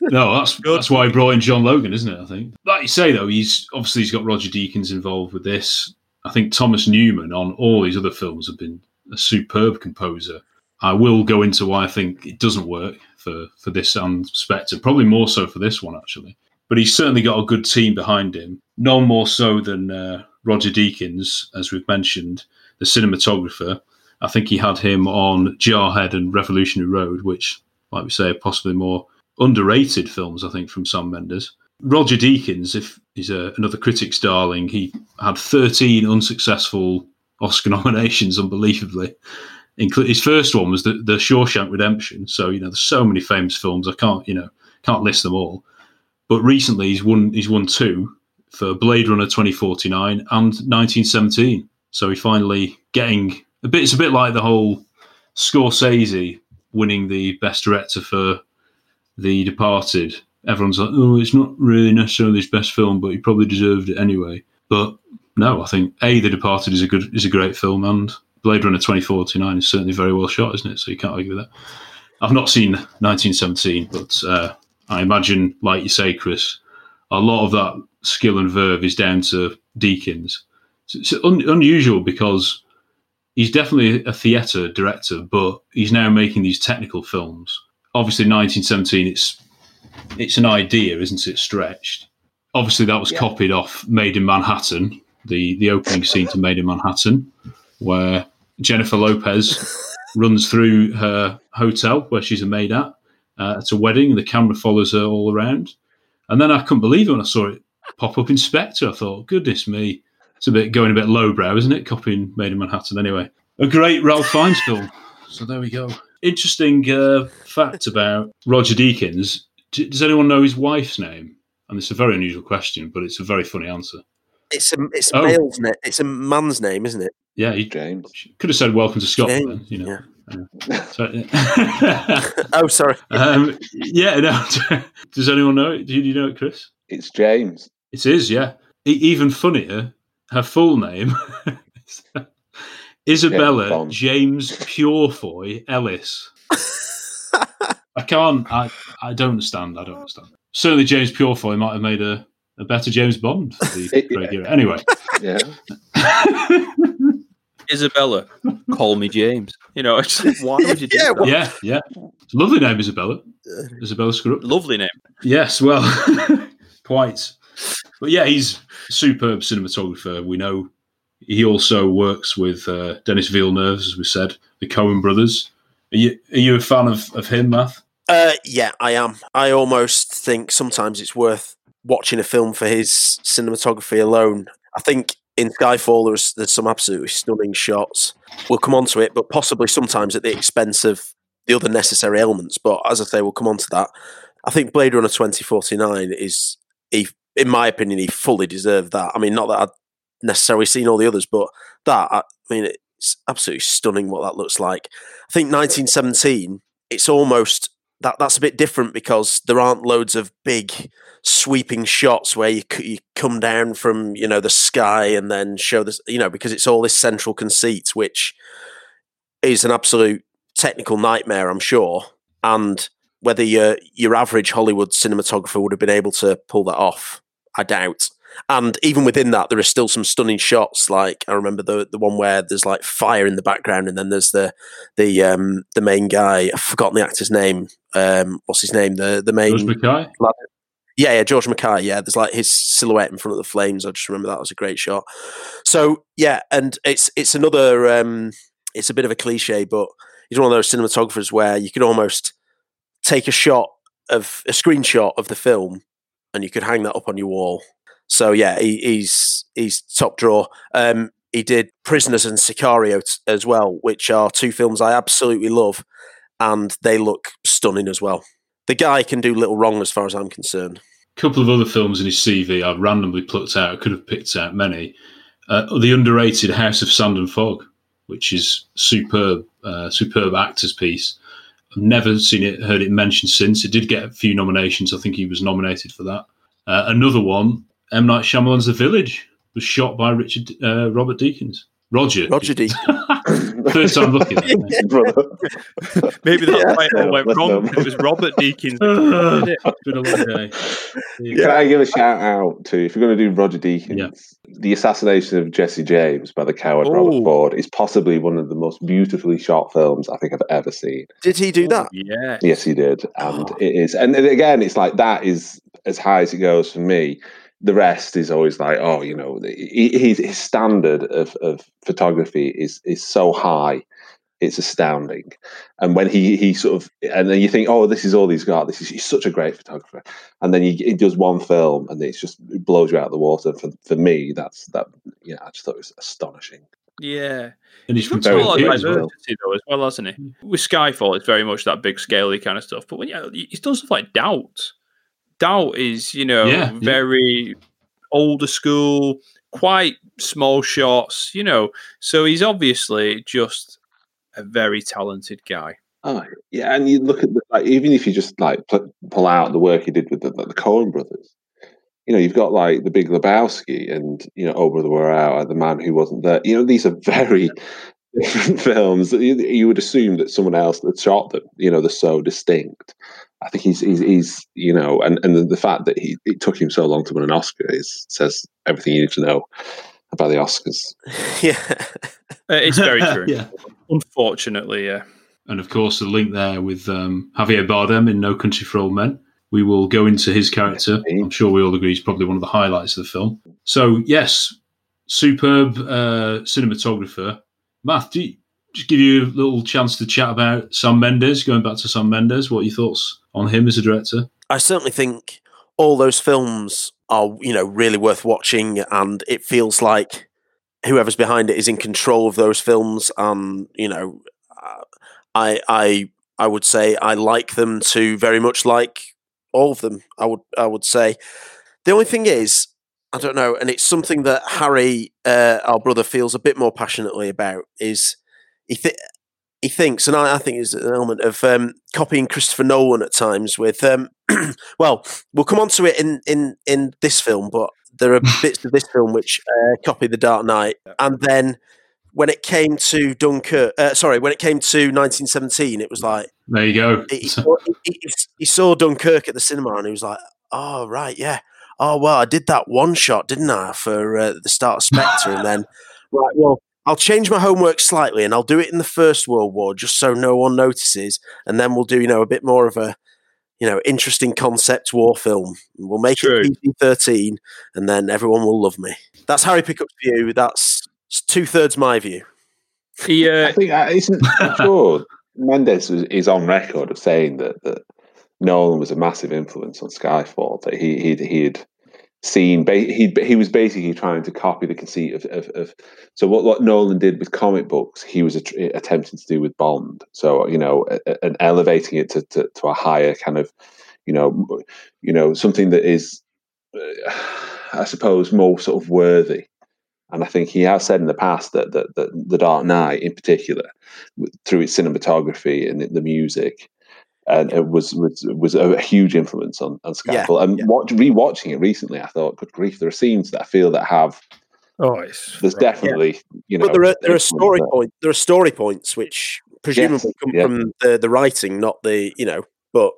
No, that's good. that's why he brought in John Logan, isn't it? I think. Like you say though, he's obviously he's got Roger Deakins involved with this. I think Thomas Newman on all these other films have been a superb composer. I will go into why I think it doesn't work for for this and Spectre, probably more so for this one actually. But he's certainly got a good team behind him. None more so than uh, Roger Deakins, as we've mentioned, the cinematographer. I think he had him on Jarhead and Revolutionary Road, which, like we say, are possibly more underrated films, I think, from Sam Mendes. Roger Deakins, if he's a, another critic's darling, he had 13 unsuccessful Oscar nominations, unbelievably. Inclu- his first one was the, the Shawshank Redemption. So, you know, there's so many famous films, I can't, you know, can't list them all. But recently he's won he's won two for Blade Runner 2049 and 1917. So he finally getting a bit it's a bit like the whole Scorsese winning the best director for The Departed. Everyone's like, oh, it's not really necessarily his best film, but he probably deserved it anyway. But no, I think A, The Departed is a good is a great film and Blade Runner 2049 is certainly very well shot, isn't it? So you can't argue with that. I've not seen 1917, but uh, I imagine, like you say, Chris, a lot of that skill and verve is down to Deakins. It's, it's un- unusual because he's definitely a theatre director, but he's now making these technical films. Obviously, 1917, it's it's an idea, isn't it? Stretched. Obviously, that was copied off Maid in Manhattan, the the opening scene to Maid in Manhattan, where Jennifer Lopez runs through her hotel where she's a maid at. Uh, it's a wedding, the camera follows her all around. And then I couldn't believe it when I saw it pop up in Spectre. I thought, goodness me, it's a bit going a bit lowbrow, isn't it? Copying Maid in Manhattan. Anyway, a great Ralph Fiennes film. So there we go. Interesting uh, fact about Roger Deakins. D- does anyone know his wife's name? And it's a very unusual question, but it's a very funny answer. It's a it's a Oh. male's name. It's a man's name, isn't it? Yeah, he James. could have said "Welcome to Scotland." then, you know. Yeah. So, oh, sorry. um, yeah, no. Does anyone know it? Do you, do you know it, Chris? It's James. It is, yeah. E- even funnier, her full name Isabella Bond. James Purefoy Ellis. I can't. I, I don't understand. I don't understand. Certainly, James Purefoy might have made a, a better James Bond for the Craig era. Anyway, Yeah. Isabella, call me James. You know, it's just, why would you do Yeah, that? Yeah, yeah. It's a lovely name, Isabella. Isabella Scrupp. Lovely name. Yes, well, quite. But yeah, he's a superb cinematographer. We know he also works with uh, Denis Villeneuve, as we said, the Coen brothers. Are you, are you a fan of, of him, Matt? Uh, yeah, I am. I almost think sometimes it's worth watching a film for his cinematography alone. I think in Skyfall there's there's some absolutely stunning shots. We'll come on to it, but possibly sometimes at the expense of the other necessary elements. But as I say, we'll come on to that. I think Blade Runner 2049 is, he, in my opinion, he fully deserved that. I mean, not that I'd necessarily seen all the others, but that, I mean, it's absolutely stunning what that looks like. I think 1917, it's almost that that's a bit different because there aren't loads of big sweeping shots where you you come down from you know the sky and then show this you know because it's all this central conceit which is an absolute technical nightmare I'm sure. And whether your your average Hollywood cinematographer would have been able to pull that off I doubt. And even within that there are still some stunning shots like I remember the the one where there's like fire in the background and then there's the the um the main guy I've forgotten the actor's name um what's his name? The the main George Mackay? lad- yeah, yeah, George Mackay. Yeah, there's like his silhouette in front of the flames. I just remember that was a great shot. So yeah, and it's it's another. Um, it's a bit of a cliche, but he's one of those cinematographers where you could almost take a shot of a screenshot of the film, and you could hang that up on your wall. So yeah, he, he's he's top draw. Um, he did Prisoners and Sicario t- as well, which are two films I absolutely love, and they look stunning as well. The guy can do little wrong as far as I'm concerned. A couple of other films in his CV I've randomly plucked out. I could have picked out many. Uh, the underrated House of Sand and Fog, which is superb, uh, superb actor's piece. I've never seen it, heard it mentioned since. It did get a few nominations. I think he was nominated for that. Uh, another one, M Night Shyamalan's The Village, was shot by Richard uh, Robert Deakins. Roger. Roger Deakins. Third time looking. Maybe that's Yeah, why it all went wrong. know. It was Robert Deakins. it's been a long day. Can I give a shout out to if you're going to do Roger Deakins? The assassination of Jesse James by the coward Oh. Robert Ford is possibly one of the most beautifully shot films I think I've ever seen. Did he do that? Yeah. Yes, he did, and oh. it is. And again, it's like that is as high as it goes for me. The rest is always like, oh, you know, his his standard of, of photography is is so high, it's astounding. And when he he sort of, and then you think, oh, this is all he's got. This is he's such a great photographer. And then he, he does one film, and it's just it blows you out of the water. For for me, that's that. Yeah, I just thought it was astonishing. Yeah. And he's He's got very a lot of big as well. diversity though, as well, hasn't he? With Skyfall, it's very much that big scaley kind of stuff. But when yeah, he's done stuff like Doubt. Doubt is, you know, Yeah, yeah. very older school, quite small shots, you know. So he's obviously just a very talented guy. Oh yeah, and you look at the, like even if you just like pull out the work he did with the, the Coen brothers, you know, you've got like the Big Lebowski and you know, Oh Brother We're Out, uh, The Man Who Wasn't There. You know, these are very different films. You, you would assume that someone else had shot them. You know, they're so distinct. I think he's he's, he's you know, and and the, the fact that he it took him so long to win an Oscar is says everything you need to know about the Oscars. yeah. Uh, it's very true. Yeah. Unfortunately, yeah. And of course, the link there with um, Javier Bardem in No Country for Old Men. We will go into his character. I'm sure we all agree he's probably one of the highlights of the film. So, yes, superb uh, cinematographer. Matt, do you, just give you a little chance to chat about Sam Mendes, going back to Sam Mendes. What your thoughts on him as a director? I certainly think all those films are, you know, really worth watching, and it feels like whoever's behind it is in control of those films. And you know, uh, I, I, I would say I like them to very much like all of them. I would, I would say. The only thing is, I don't know, and it's something that Harry, uh, our brother, feels a bit more passionately about. Is he? Th- he thinks, and I, I think is an element of um, copying Christopher Nolan at times. With um, well, we'll come on to it in in in this film, but there are bits of this film which uh, copy The Dark Knight, and then when it came to Dunkirk, uh, sorry, when it came to 1917, it was like There you go. he, he he, he- he saw Dunkirk at the cinema, and he was like, "Oh right, yeah, oh well, I did that one shot, didn't I, for uh, the start of Spectre, and then right, well." I'll change my homework slightly, and I'll do it in the First World War, just so no one notices, and then we'll do you know a bit more of a you know interesting concept war film. We'll make True. it PG thirteen, and then everyone will love me. That's Harry Pickup's view. That's two thirds my view. He, uh, I think uh, isn't sure Mendes is, is on record of saying that that Nolan was a massive influence on Skyfall. That he he'd, he'd seen he he was basically trying to copy the conceit of, of, of so what, what Nolan did with comic books he was att- attempting to do with Bond so you know and elevating it to, to, to a higher kind of you know you know something that is uh, I suppose more sort of worthy and I think he has said in the past that that, that the Dark Knight in particular through its cinematography and the music and it was was was a huge influence on, on Yeah, Skyfall. and watch, rewatching it recently, I thought, good grief, there are scenes that I feel that have. Oh, it's There's definitely you know. but there are there are story points. There are story points which presumably come yeah. from the the writing, not the you know. But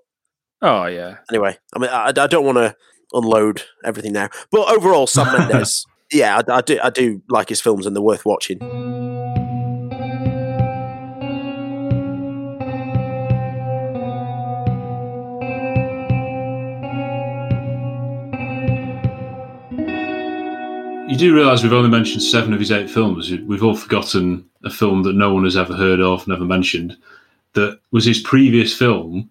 Oh yeah. anyway, I mean, I, I don't want to unload everything now. But overall, Sam Mendes, yeah, I, I do I do like his films and they're worth watching. You do realise we've only mentioned seven of his eight films. We've all forgotten a film that no one has ever heard of, never mentioned, that was his previous film,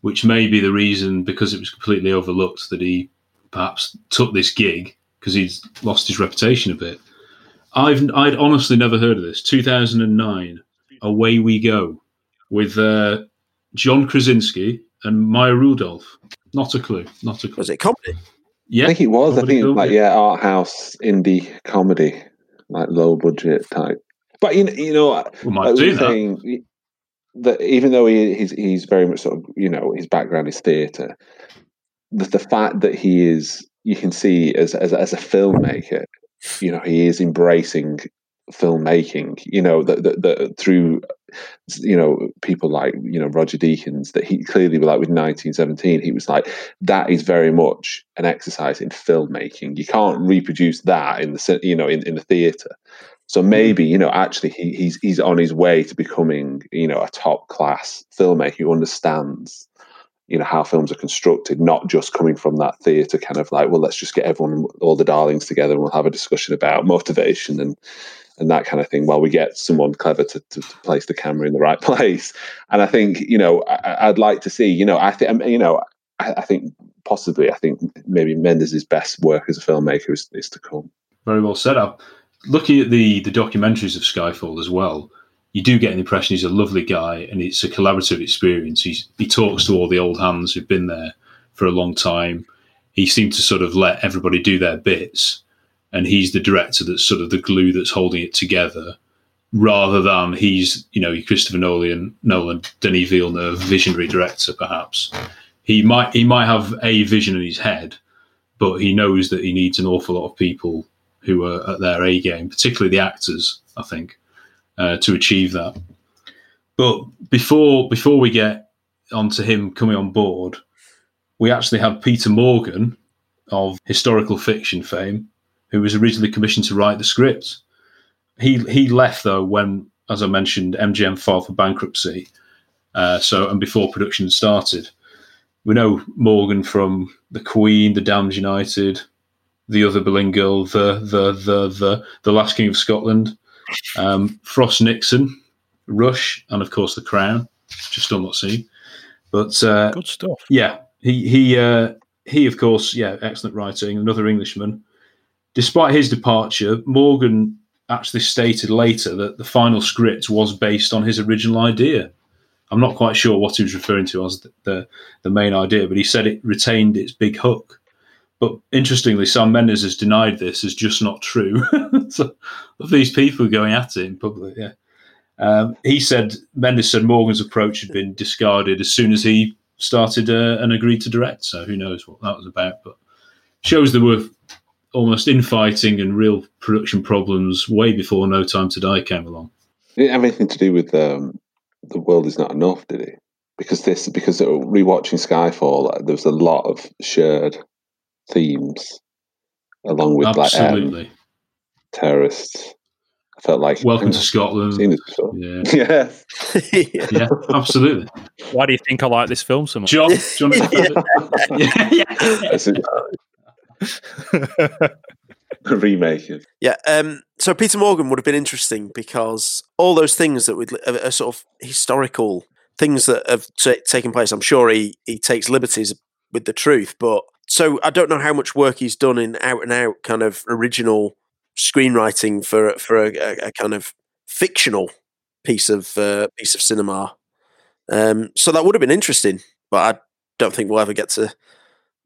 which may be the reason, because it was completely overlooked, that he perhaps took this gig because he's lost his reputation a bit. I've I'd honestly never heard of this. 2009, Away We Go, with uh, John Krasinski and Maya Rudolph. Not a clue. Not a clue. Was it comedy? Yeah, I think it was. I think film, like yeah, art house indie comedy, like low budget type. But you know, you know, We might like do were that. saying that even though he, he's he's very much sort of you know his background is theatre, the, the fact that he is you can see as as as a filmmaker, you know, he is embracing filmmaking. You know that that that through you know people like you know Roger Deakins that he clearly like with 1917 he was like that is very much an exercise in filmmaking you can't reproduce that in the you know in, in the theater so mm. maybe you know actually he, he's he's on his way to becoming you know a top class filmmaker who understands you know how films are constructed not just coming from that theater kind of like well let's just get everyone all the darlings together and we'll have a discussion about motivation and and that kind of thing while we get someone clever to, to, to place the camera in the right place and i think you know I, i'd like to see you know i think you know I, I think possibly i think maybe mendes's best work as a filmmaker is, is to come Very well set up. Looking at the the documentaries of Skyfall as well, you do get an impression he's a lovely guy and it's a collaborative experience. He's, he talks to all the old hands who've been there for a long time. He seemed to sort of let everybody do their bits, and he's the director that's sort of the glue that's holding it together, rather than he's you know Christopher Nolan, Nolan, Denis Villeneuve, visionary director perhaps. He might he might have a vision in his head, but he knows that he needs an awful lot of people who are at their A game, particularly the actors, I think, uh, to achieve that. But before before we get onto him coming on board, we actually have Peter Morgan of historical fiction fame, who was originally commissioned to write the script. He he left though when, as I mentioned, MGM filed for bankruptcy. Uh, so and before production started, we know Morgan from The Queen, The Damned United, the other Boleyn girl, the the the the the Last King of Scotland, um, Frost Nixon, Rush, and of course The Crown, Just still not seen. But uh, Good stuff. yeah, he he uh, he of course, yeah, excellent writing. Another Englishman. Despite his departure, Morgan actually stated later that the final script was based on his original idea. I'm not quite sure what he was referring to as the, the, main idea, but he said it retained its big hook. But interestingly, Sam Mendes has denied this as just not true. so, of these people going at it in public, yeah. Um, he said Mendes said Morgan's approach had been discarded as soon as he started uh, and agreed to direct. So who knows what that was about? But shows there were almost infighting and real production problems way before No Time to Die came along. It didn't have anything to do with um, the world is not enough, did it? Because this, because rewatching Skyfall, uh, there was a lot of shared themes, along with like um, Absolutely. terrorists. I felt like Welcome to Scotland. Seen this before. Yeah. yeah. yeah, absolutely. Why do you think I like this film so much? John, John, That's it. A remake of Yeah. Um, so Peter Morgan would have been interesting because all those things that would are, are sort of historical things that have ta taken place. I'm sure he he takes liberties with the truth, but so I don't know how much work he's done in out and out kind of original screenwriting for for a, a, a kind of fictional piece of uh, piece of cinema. Um, so that would have been interesting, but I don't think we'll ever get to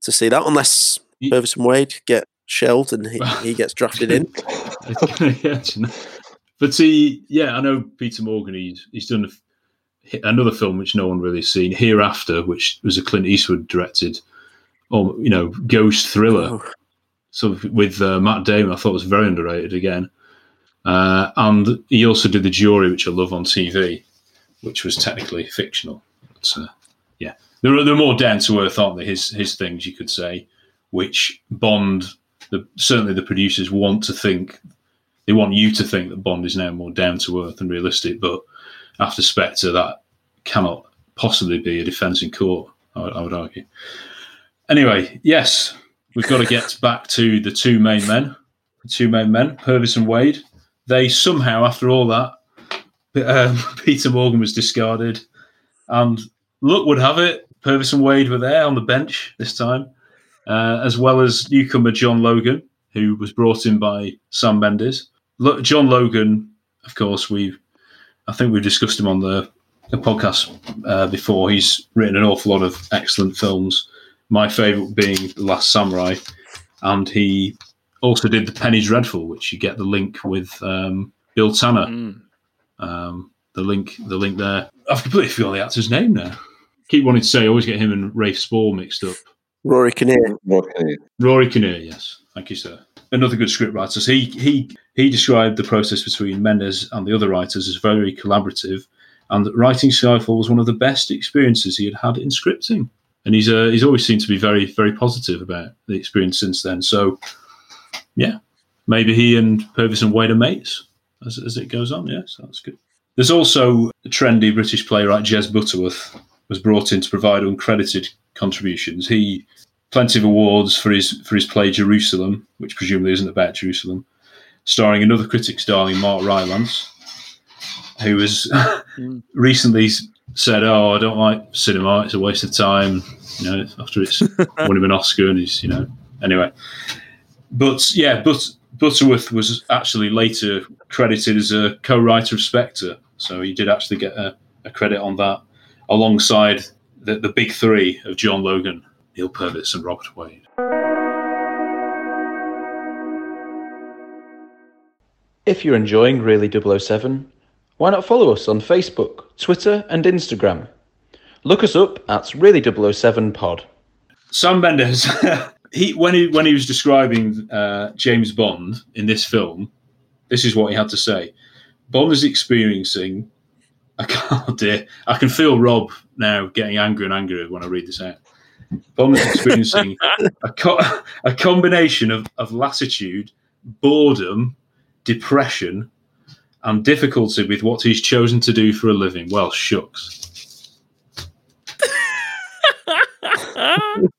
to see that unless Purvis and Wade get shelled and he, he gets drafted in. Yeah, you know. but see, yeah, I know Peter Morgan. He's he's done a another film which no one really has seen, Hereafter, which was a Clint Eastwood directed, or you know, ghost thriller. Sort of with uh, Matt Damon, I thought was very underrated again. Uh, and he also did the Jury, which I love on TV, which was technically fictional. But, uh, yeah, they're they're more down to earth, aren't they? His his things, you could say, which Bond, the, certainly the producers want to think, they want you to think that Bond is now more down to earth and realistic. But after Spectre, that cannot possibly be a defence in court. I, would- I would argue. Anyway, yes, we've got to get back to the two main men, the two main men, Purvis and Wade. They somehow, after all that, um, Peter Morgan was discarded, and luck would have it, Purvis and Wade were there on the bench this time, uh, as well as newcomer John Logan, who was brought in by Sam Mendes. Lo- John Logan, of course, we've—I think we've discussed him on the, the podcast uh, before. He's written an awful lot of excellent films. My favourite being The Last Samurai, and he also did The Penny Dreadful, which you get the link with um, Bill Tanner. Um, the link, the link there. I've completely forgotten the actor's name now. Keep wanting to say, I always get him and Rafe Spall mixed up. Rory Kinnear. Rory Kinnear, yes. Thank you, sir. Another good script writer. So he he he described the process between Mendes and the other writers as very collaborative, and that writing Skyfall was one of the best experiences he had had in scripting. And he's uh, he's always seemed to be very very positive about the experience since then. So, yeah, maybe he and Purvis and Wade are mates as as it goes on. Yes, that's good. There's also a trendy British playwright Jez Butterworth was brought in to provide uncredited contributions. He plenty of awards for his for his play Jerusalem, which presumably isn't about Jerusalem, starring another critic's darling Mark Rylance, who has recently said, "Oh, I don't like cinema; it's a waste of time." You know, after it's won him an Oscar, and he's you know anyway. But yeah, but Butterworth was actually later credited as a co-writer of Spectre, so he did actually get a, a credit on that, alongside the, the big three of John Logan, Neal Purvis, and Robert Wade. If you're enjoying Really 007, why not follow us on Facebook, Twitter, and Instagram? Look us up at Really 007 Pod. Sam Mendes, he when he when he was describing uh, James Bond in this film, this is what he had to say: Bond is experiencing. I can't, dear, I can feel Rob now getting angrier and angrier when I read this out. Is experiencing a, co- a combination of, of lassitude, boredom, depression, and difficulty with what he's chosen to do for a living. Well, shucks.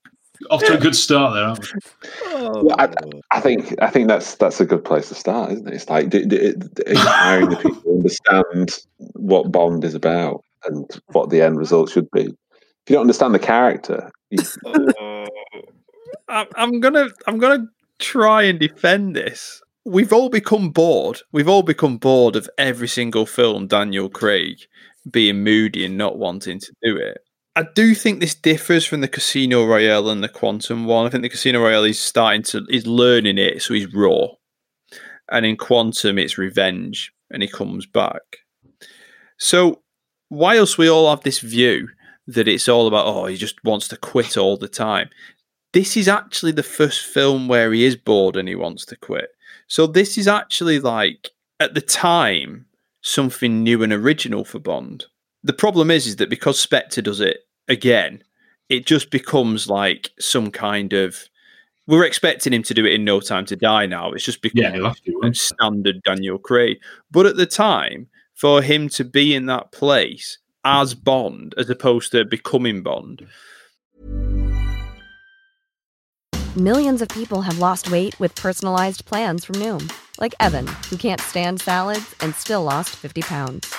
Off to a good start there, aren't we? Oh, well, I, I think I think that's that's a good place to start, isn't it? It's like d- d- d- inspiring the people to understand what Bond is about and what the end result should be. If you don't understand the character, you, uh, I- I'm gonna I'm gonna try and defend this. We've all become bored. We've all become bored of every single film Daniel Craig being moody and not wanting to do it. I do think this differs from the Casino Royale and the Quantum one. I think the Casino Royale is starting to is learning it, so he's raw. And in Quantum, it's revenge, and he comes back. So, whilst we all have this view that it's all about, oh, he just wants to quit all the time, this is actually the first film where he is bored and he wants to quit. So, this is actually like, at the time, something new and original for Bond. The problem is, is that because Spectre does it again, it just becomes like some kind of we're expecting him to do it in No Time to Die now. It's just become Yeah, he'll have to, won't he? standard Daniel Craig. But at the time, for him to be in that place as Bond, as opposed to becoming Bond, Millions of people have lost weight with personalized plans from Noom, like Evan, who can't stand salads and still lost 50 pounds.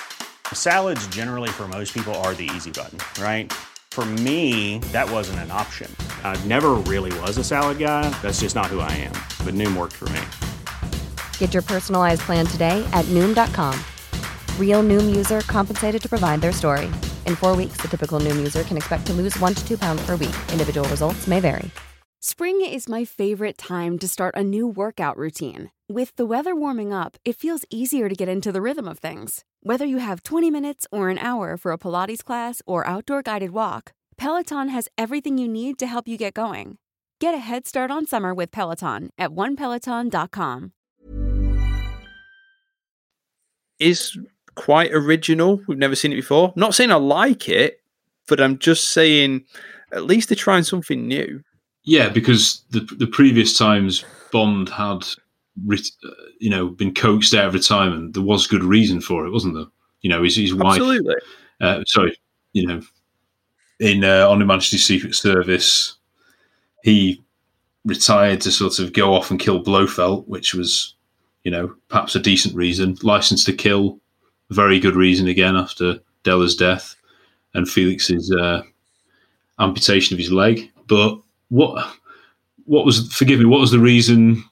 Salads, generally, for most people, are the easy button, right? For me, that wasn't an option. I never really was a salad guy. That's just not who I am. But Noom worked for me. Get your personalized plan today at Noom.com. Real Noom user compensated to provide their story. In four weeks, the typical Noom user can expect to lose one to two pounds per week. Individual results may vary. Spring is my favorite time to start a new workout routine. With the weather warming up, it feels easier to get into the rhythm of things. Whether you have 20 minutes or an hour for a Pilates class or outdoor guided walk, Peloton has everything you need to help you get going. Get a head start on summer with Peloton at onepeloton.com. is quite original. We've never seen it before. Not saying I like it, but I'm just saying at least they're trying something new. Yeah, because the the previous times Bond had, writ- you know, been coaxed out of retirement, there was good reason for it, wasn't there? You know, his, his wife. Absolutely. Uh, sorry, you know, in uh, on the Majesty's Secret Service, he retired to sort of go off and kill Blofeld, which was, you know, perhaps a decent reason. License to Kill, very good reason again after Della's death and Felix's uh, amputation of his leg. But what what was forgive me? What was the reason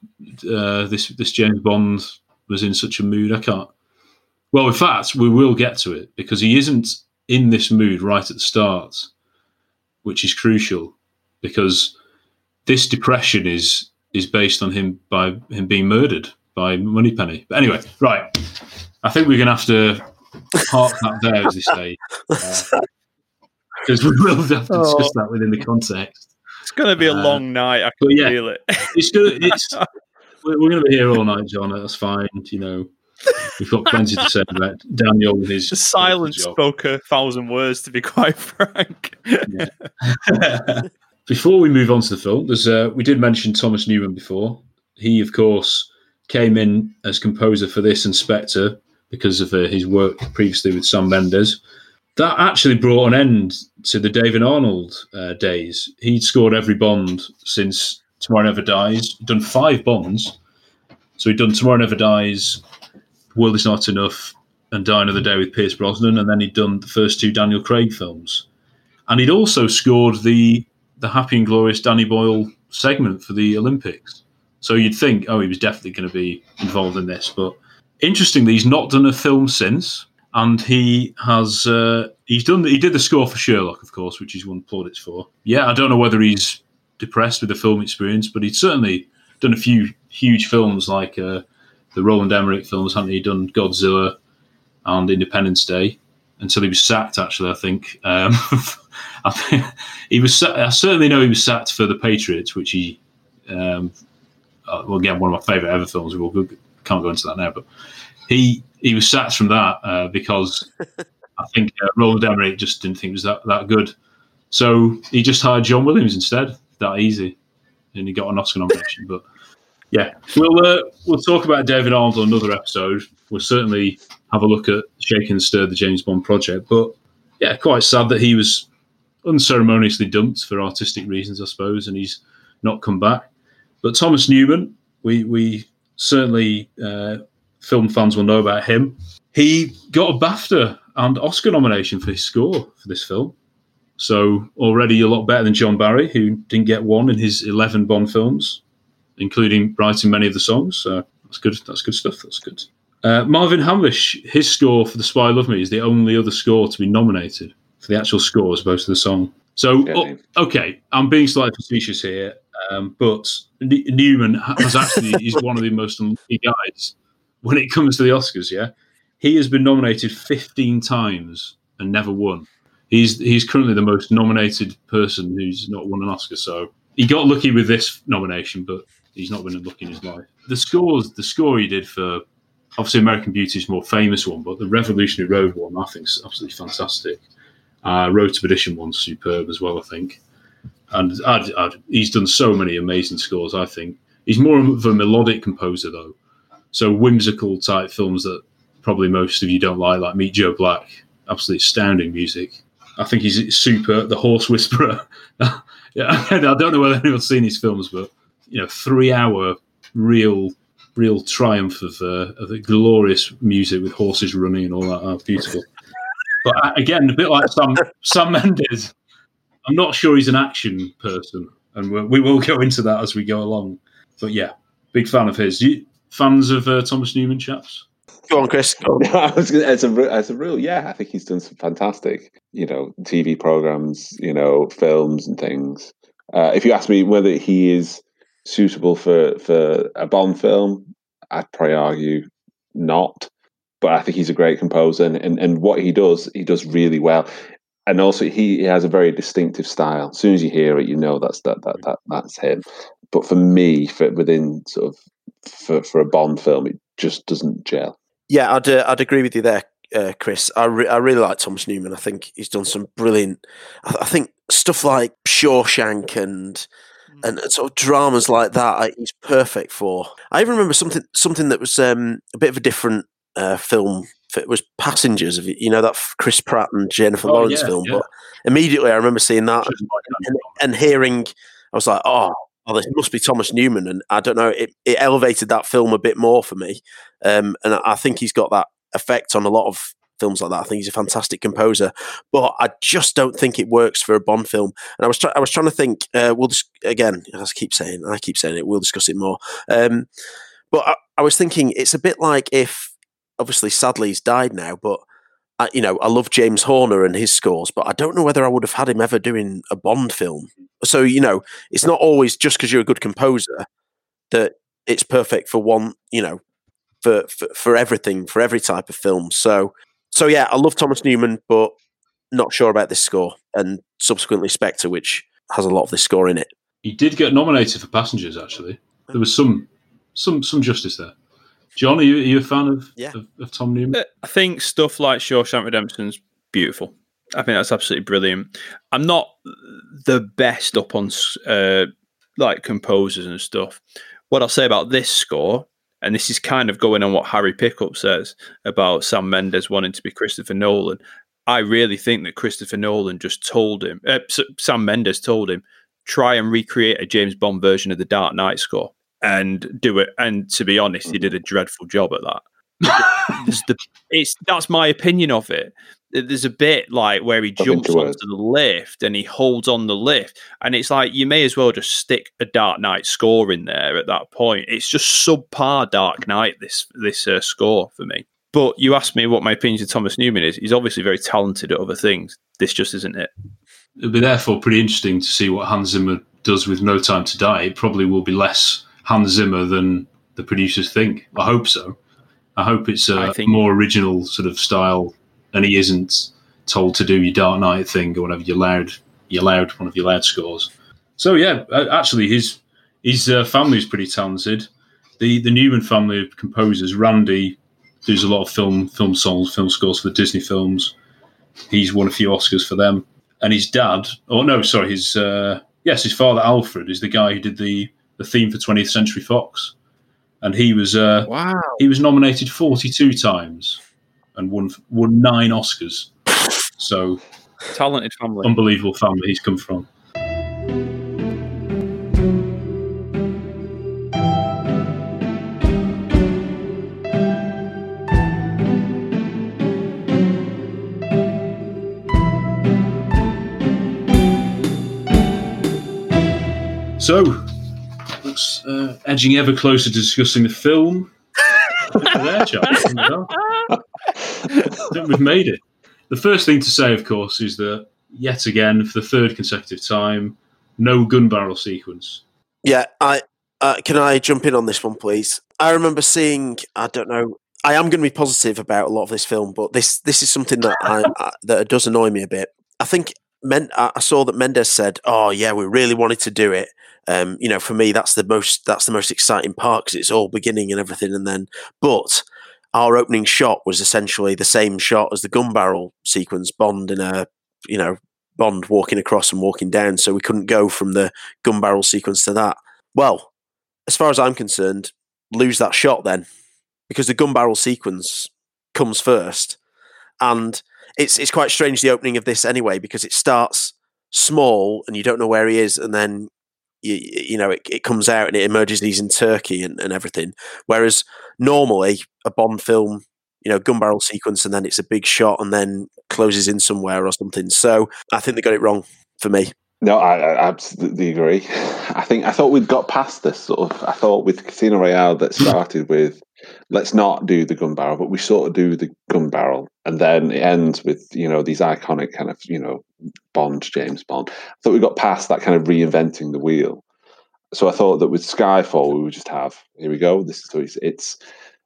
uh, this this James Bond was in such a mood? I can't. Well, in fact, we will get to it because he isn't in this mood right at the start, which is crucial because this depression is is based on him by him being murdered by Moneypenny. But anyway, right. I think we're going to have to park that there, as they say, because we will have to discuss that within the context. It's going to be a Uh, long night. I can yeah, feel it. It's good. It's we're, we're going to be here all night, John. That's fine. You know, we've got plenty to say about Daniel and his The silence job. spoke a thousand words, to be quite frank. Before we move on to the film, there's uh, we did mention Thomas Newman before. He, of course, came in as composer for this Inspector because of uh, his work previously with Sam Mendes. That actually brought an end to the David Arnold uh, days. He'd scored every Bond since Tomorrow Never Dies. Done five Bonds, so he'd done Tomorrow Never Dies, World Is Not Enough, and Die Another Day with Pierce Brosnan, and then he'd done the first two Daniel Craig films and he'd also scored the the Happy and Glorious Danny Boyle segment for the Olympics. So you'd think, oh, he was definitely going to be involved in this. But interestingly, he's not done a film since, and he has uh, he's done he did the score for Sherlock, of course, which he's won plaudits for. Yeah, I don't know whether he's depressed with the film experience, but he'd certainly done a few huge films like uh, the Roland Emmerich films, hadn't he? Done Godzilla and Independence Day until he was sacked. Actually, I think. Um, I he was. I certainly know he was sacked for the Patriots, which he. Um, uh, well, again, one of my favourite ever films. We'll can't go into that now, but he he was sacked from that uh, because I think uh, Roland Emmerich just didn't think it was that that good. So he just hired John Williams instead. That easy, and he got an Oscar nomination. But yeah, we'll uh, we'll talk about David Arnold on another episode. We'll certainly have a look at Shake and Stir, the James Bond project. But yeah, quite sad that he was unceremoniously dumped for artistic reasons, I suppose, and he's not come back. But Thomas Newman, we we certainly uh, film fans will know about him. He got a BAFTA and Oscar nomination for his score for this film. So already a lot better than John Barry, who didn't get one in his eleven Bond films, including writing many of the songs. So that's good. That's good stuff. That's good. Uh, Marvin Hamlisch, his score for The Spy Love Me is the only other score to be nominated for the actual score as opposed to the song. So, oh, okay, I'm being slightly facetious here, um, but N- Newman ha- has actually is one of the most unlucky guys when it comes to the Oscars. Yeah, he has been nominated 15 times and never won. He's he's currently the most nominated person who's not won an Oscar. So he got lucky with this nomination, but he's not been lucky in his life. The scores, the score he did for obviously American Beauty is more famous one, but the Revolutionary Road one I think is absolutely fantastic. Uh, Road to Perdition one's superb as well, I think. and I'd, I'd, he's done so many amazing scores. I think he's more of a melodic composer though, so whimsical type films that probably most of you don't like, like Meet Joe Black. Absolutely astounding music. I think he's super. The Horse Whisperer. yeah, I don't know whether anyone's seen these films, but you know, three hour real, real triumph of uh, of the glorious music with horses running and all that. Oh, beautiful. But uh, again, a bit like Sam Sam Mendes. I'm not sure he's an action person, and we will go into that as we go along. But yeah, big fan of his. You, fans of uh, Thomas Newman, chaps? Go on, Chris. Go on. Gonna, as a as a real, yeah, I think he's done some fantastic, you know, TV programs, you know, films and things. Uh, if you ask me whether he is suitable for for a Bond film, I'd probably argue not. But I think he's a great composer, and, and, and what he does, he does really well. And also, he, he has a very distinctive style. As soon as you hear it, you know that's that that, that that's him. But for me, for within sort of for for a Bond film, it just doesn't gel. Yeah, I'd uh, I'd agree with you there, uh, Chris. I re- I really like Thomas Newman. I think he's done some brilliant. I, th- I think stuff like Shawshank and and sort of dramas like that I, he's perfect for. I even remember something something that was um, a bit of a different uh, film. It was Passengers, of you know that Chris Pratt and Jennifer Oh, Lawrence yeah, film. yeah. But immediately I remember seeing that and, and hearing, I was like, oh, oh, this must be Thomas Newman, and I don't know, it, it elevated that film a bit more for me, um, and I- think he's got that effect on a lot of films like that. I think he's a fantastic composer, but I just don't think it works for a Bond film. And I was I was trying to think. Uh, we'll just again, I keep saying, I keep saying it. We'll discuss it more. Um, but I, I was thinking it's a bit like if, obviously, sadly he's died now, but. I, you know, I love James Horner and his scores, but I don't know whether I would have had him ever doing a Bond film. So you know, it's not always just because you're a good composer that it's perfect for one. You know, for, for for everything, for every type of film. So so yeah, I love Thomas Newman, but not sure about this score, and subsequently Spectre, which has a lot of this score in it. He did get nominated for Passengers. Actually, there was some some some justice there. John, are you, are you a fan of, of, of Tom Newman? Uh, I think stuff like Shawshank Redemption's beautiful. I think that's absolutely brilliant. I'm not the best up on uh, like composers and stuff. What I'll say about this score, and this is kind of going on what Harry Pickup says about Sam Mendes wanting to be Christopher Nolan. I really think that Christopher Nolan just told him, uh, Sam Mendes told him, try and recreate a James Bond version of the Dark Knight score and do it. And to be honest, he did a dreadful job at that. There's the, it's that's my opinion of it. There's a bit like where he jumps enjoy onto the lift and he holds on the lift, and it's like you may as well just stick a Dark Knight score in there at that point. It's just subpar Dark Knight this this uh, score for me. But you asked me what my opinion of Thomas Newman is. He's obviously very talented at other things. This just isn't it. It'll be therefore pretty interesting to see what Hans Zimmer does with No Time to Die. It probably will be less Hans Zimmer than the producers think. I hope so. I hope it's a think- more original sort of style, and he isn't told to do your Dark Knight thing or whatever. Your loud, your loud one of your loud scores. So yeah, actually, his his uh, family is pretty talented. The the Newman family of composers, Randy does a lot of film film songs, film scores for the Disney films. He's won a few Oscars for them. And his dad, oh no, sorry, his uh, yes, his father Alfred is the guy who did the the theme for 20th Century Fox, and he was uh, wow, he was nominated 42 times and won won nine Oscars. So talented family, unbelievable family he's come from. So, uh, edging ever closer to discussing the film. There. I think we've made it. The first thing to say, of course, is that yet again, for the third consecutive time, no gun barrel sequence. Yeah, I uh, can I jump in on this one, please? I remember seeing. I don't know. I am going to be positive about a lot of this film, but this this is something that I, I that does annoy me a bit. I think Men, I saw that Mendes said, "Oh yeah, we really wanted to do it." Um, you know, for me, that's the most that's the most exciting part because it's all beginning and everything, and then but our opening shot was essentially the same shot as the gun barrel sequence, Bond in a you know Bond walking across and walking down, so we couldn't go from the gun barrel sequence to that. Well, as far as I'm concerned, lose that shot then, because the gun barrel sequence comes first, and it's it's quite strange the opening of this anyway because it starts small and you don't know where he is, and then you, you know it, it comes out and it emerges he's in Turkey and, and everything. Whereas normally a Bond film, you know, gun barrel sequence and then it's a big shot and then closes in somewhere or something. So I think they got it wrong for me. No, I, I absolutely agree. I think I thought we'd got past this sort of. I thought with Casino Royale that started with let's not do the gun barrel, but we sort of do the gun barrel, and then it ends with you know these iconic kind of you know Bond, James Bond. I thought we got past that kind of reinventing the wheel. So I thought that with Skyfall we would just have here we go. This is it's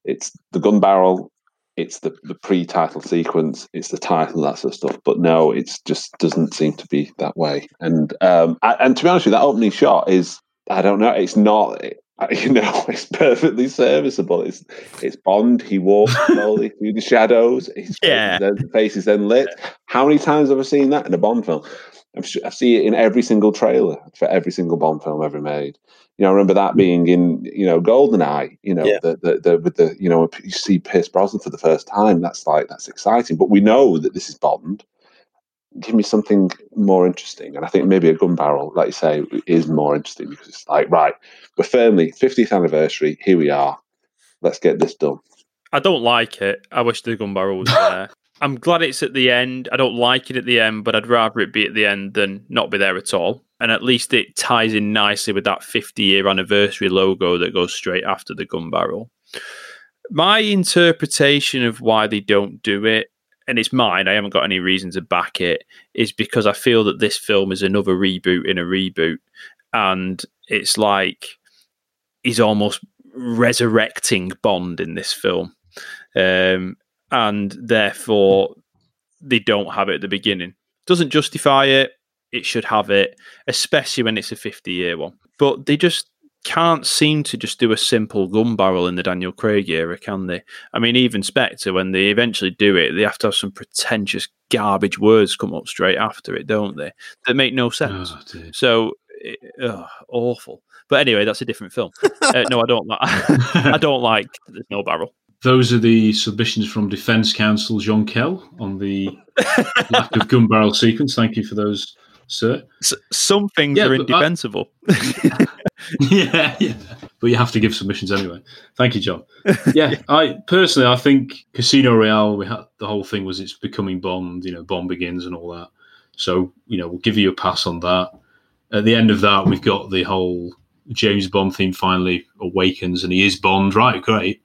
it's, the gun barrel it's the, the pre-title sequence, it's the title, that sort of stuff. But no, it just doesn't seem to be that way. And um, and to be honest with you, that opening shot is I don't know, it's not. You know, it's perfectly serviceable. It's it's Bond. He walks slowly through the shadows. His yeah, face is, then, face is then lit. How many times have I seen that in a Bond film? I see it in every single trailer for every single Bond film ever made. You know, I remember that mm. being in you know Goldeneye. You know, Yeah. the, the the with the you know you see Pierce Brosnan for the first time. That's like that's exciting. But we know that this is Bond. Give me something more interesting, and I think maybe a gun barrel, like you say, is more interesting because it's like right, we're firmly 50th anniversary. Here we are. Let's get this done. I don't like it. I wish the gun barrel was there. I'm glad it's at the end. I don't like it at the end, but I'd rather it be at the end than not be there at all. And at least it ties in nicely with that 50 year anniversary logo that goes straight after the gun barrel. My interpretation of why they don't do it, and it's mine, I haven't got any reason to back it, is because I feel that this film is another reboot in a reboot. And it's like he's almost resurrecting Bond in this film. Um, and therefore, they don't have it at the beginning. Doesn't justify it. It should have it, especially when it's a 50 year one. But they just can't seem to just do a simple gun barrel in the Daniel Craig era, can they? I mean, even Spectre, when they eventually do it, they have to have some pretentious garbage words come up straight after it, don't they? That make no sense. so, it, ugh, awful. But anyway, that's a different film. uh, no, I don't like. I don't like. There's no barrel. Those are the submissions from Defence Counsel Jean Kell on the lack of gun barrel sequence. Thank you for those, sir. Some things Yeah, are I- indefensible. yeah, yeah. But you have to give submissions anyway. Thank you, John. Yeah, I personally, I think Casino Royale. We had the whole thing was it's becoming Bond. You know, Bond begins and all that. So you know, we'll give you a pass on that. At the end of that, we've got the whole James Bond theme finally awakens, and he is Bond. Right, great.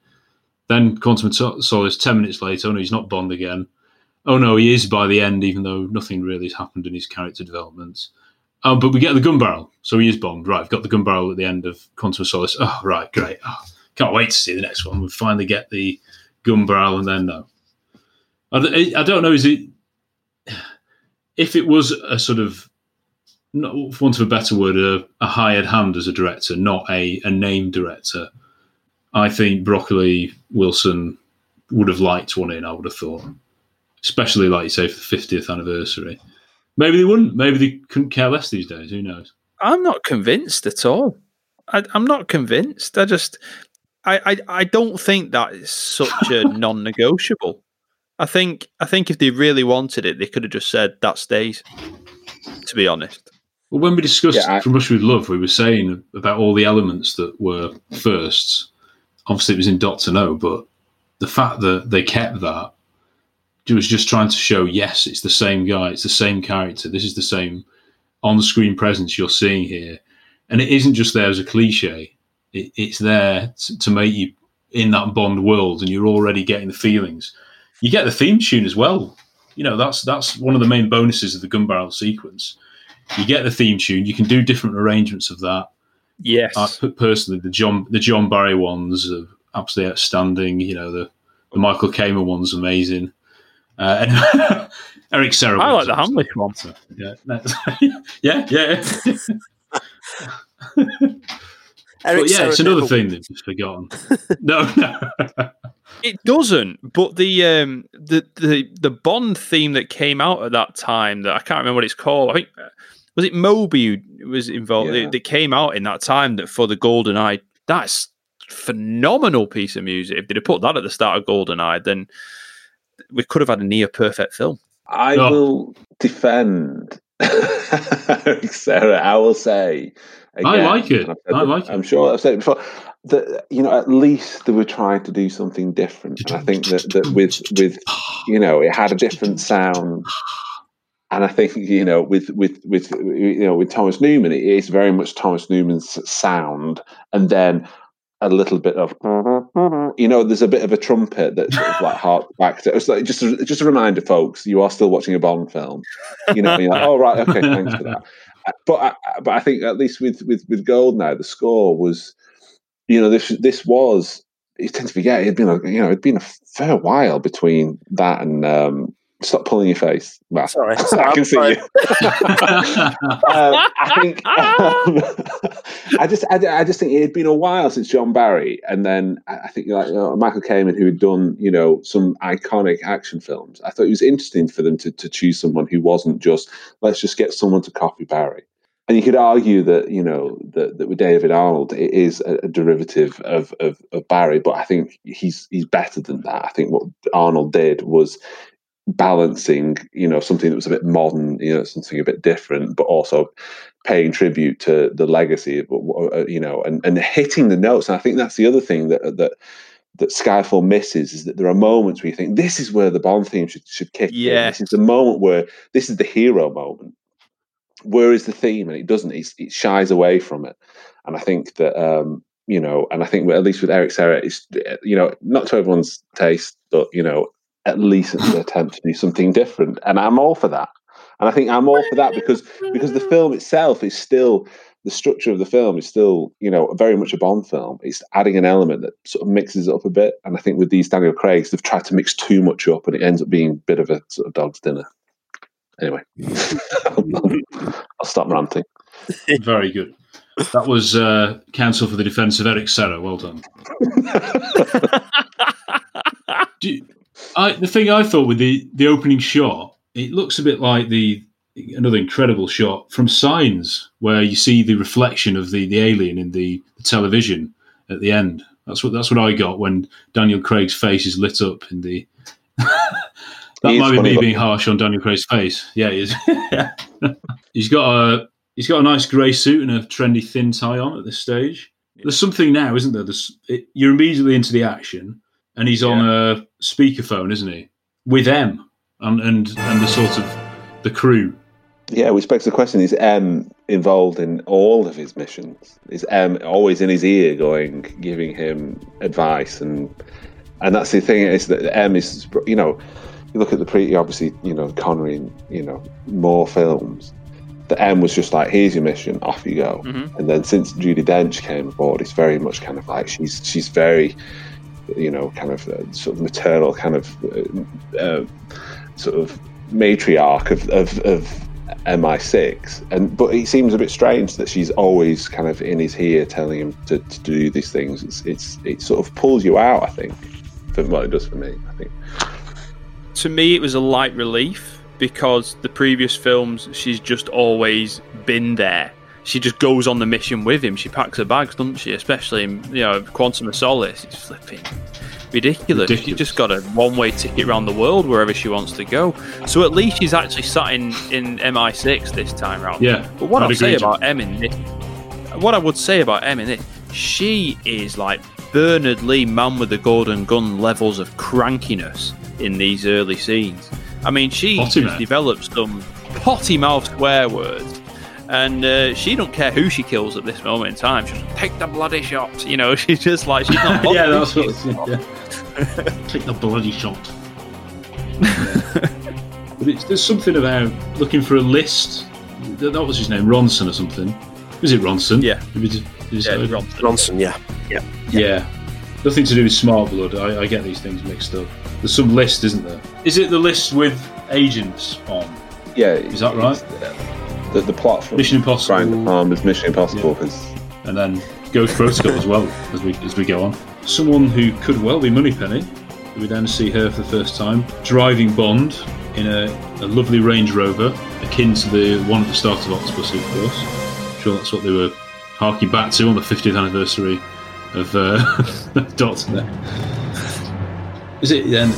Then Quantum of Solace. Ten minutes later, no, he's not Bond again. Oh no, he is by the end, even though nothing really has happened in his character development. Um, but we get the gun barrel, so he is bombed. Right, I've got the gun barrel at the end of Quantum of Solace. Oh, right, great. Oh, can't wait to see the next one. We finally get the gun barrel, and then no. I, don't- I don't know. Is it if it was a sort of, not, for want of a better word, a, a hired hand as a director, not a, a named director? I think Broccoli Wilson would have liked one in. I would have thought, especially like you say for the fiftieth anniversary. Maybe they wouldn't. Maybe they couldn't care less these days. Who knows? I'm not convinced at all. I, I'm not convinced. I just, I, I, I don't think that is such a non-negotiable. I think, I think if they really wanted it, they could have just said that stays. To be honest, Well, when we discussed Yeah, I- From Russia with Love, we were saying about all the elements that were firsts. Obviously, it was in Dr. No, but the fact that they kept that it was just trying to show yes, it's the same guy, it's the same character, this is the same on screen presence you're seeing here. And it isn't just there as a cliche, it, it's there to, to make you in that Bond world, and you're already getting the feelings. You get the theme tune as well. You know, that's that's one of the main bonuses of the gun barrel sequence you get the theme tune. You can do different arrangements of that. Yes. I, personally, the John the John Barry ones are absolutely outstanding. You know, the, the Michael Kamen one's amazing. Uh, and Eric Serra. I like the Hamlisch one. Yeah, that's- yeah, yeah. Eric but yeah, it's another thing they've just forgotten. no, no. it doesn't. But the um, the the the Bond theme that came out at that time that I can't remember what it's called. I think was it Moby who was involved Yeah. that, that came out in that time that for the Golden Eye. That's phenomenal piece of music. If they'd have put that at the start of Golden Eye, then we could have had a near perfect film. I Oh. will defend Serra. I will say. I like it. and I've said I it- like it. I'm sure I've said it before. That you know, at least they were trying to do something different. And I think that, that with with you know, it had a different sound. And I think you know, with with with you know, with Thomas Newman, it is very much Thomas Newman's sound, and then a little bit of you know, there's a bit of a trumpet that sort of like harks back to. It's like just a, just a reminder, folks, you are still watching a Bond film. You know, you're like, oh right, okay, thanks for that. But I, but I think at least with with with gold now the score was, you know, this this was. You tend to forget it had been a you know it'd been a fair while between that and um, stop pulling your face. Matt. Sorry, I can see you. um, I think um, I just I, I just think it had been a while since John Barry, and then I I think like you know, Michael Kamen, who had done you know some iconic action films. I thought it was interesting for them to to choose someone who wasn't just let's just get someone to copy Barry. And you could argue that you know that, that with David Arnold, it is a, a derivative of, of of Barry, but I think he's he's better than that. I think what Arnold did was balancing, you know, something that was a bit modern, you know, something a bit different, but also paying tribute to the legacy, of, uh, you know, and, and hitting the notes. And I think that's the other thing that that that Skyfall misses is that there are moments where you think this is where the Bond theme should should kick in. Yes. This is the moment where this is the hero moment. Where is the theme? And it doesn't. It's, it shies away from it. And I think that um, you know, and I think at least with Eric Serra, it's you know, not to everyone's taste, but you know, at least it's an attempt to do something different. And I'm all for that. And I think I'm all for that because because the film itself is still the structure of the film is still, you know, very much a Bond film. It's adding an element that sort of mixes it up a bit. And I think with these Daniel Craig's, they've tried to mix too much up and it ends up being a bit of a sort of dog's dinner. Anyway, I'll stop ranting. Very good. That was uh, counsel for the defence of Eric Serra. Well done. Do you- I, the thing I thought with the, the opening shot, it looks a bit like the another incredible shot from Signs, where you see the reflection of the, the alien in the, the television at the end. That's what that's what I got when Daniel Craig's face is lit up in the. that He might be me being harsh on Daniel Craig's face. Yeah, he is. he's got a he's got a nice grey suit and a trendy thin tie on at this stage. There's something now, isn't there? It, you're immediately into the action, and he's on a speakerphone, isn't he? With M and and and the sort of the crew. Yeah, which begs the question: Is M involved in all of his missions? Is M always in his ear, going, giving him advice, and and that's the thing is that M is, you know, you look at the pre, obviously, you know, Connery, and you know, Moore films. The M was just like, here's your mission, off you go. Mhm. And then since Judi Dench came aboard, it's very much kind of like she's she's very, you know, kind of uh, sort of maternal, kind of uh, uh, sort of matriarch of, of, of MI6. And but it seems a bit strange that she's always kind of in his ear telling him to, to do these things. It's it's it sort of pulls you out, I think. From what it does for me, I think. to me it was a light relief because the previous films she's just always been there she just goes on the mission with him. She packs her bags doesn't she? Especially in you know quantum of solace it's flipping ridiculous, she just got a one-way ticket around the world wherever she wants to go. So at least she's actually sat in in mi6 this time round. Yeah, but what I'd i'll say John. about em in this what i would say about em in this she is like bernard lee man with the golden gun levels of crankiness in these early scenes. I mean she Potty developed some potty mouth swear words and uh, she don't care who she kills at this moment in time. She's just take the bloody shot. You know, she's just like she's not. yeah, that's what. It's, yeah. Take the bloody shot. but it's, there's something about looking for a list. That, that was his name, Ronson or something. Was it Ronson? Yeah. Maybe just- just- Yeah, Ronson. Ronson, yeah. Yeah. Yeah. Nothing to do with Smart Blood. I, I get these things mixed up. There's some list, isn't there? Is it the list with agents on? Yeah, Is that right? The, the plot from Mission Impossible. Brian De Palma's Mission Impossible is and then Ghost Protocol as well as we as we go on. Someone who could well be Moneypenny, we then see her for the first time driving Bond in a, a lovely Range Rover, akin to the one at the start of Octopussy, of course. I'm sure that's what they were harking back to on the 50th anniversary of uh, there. Is it then?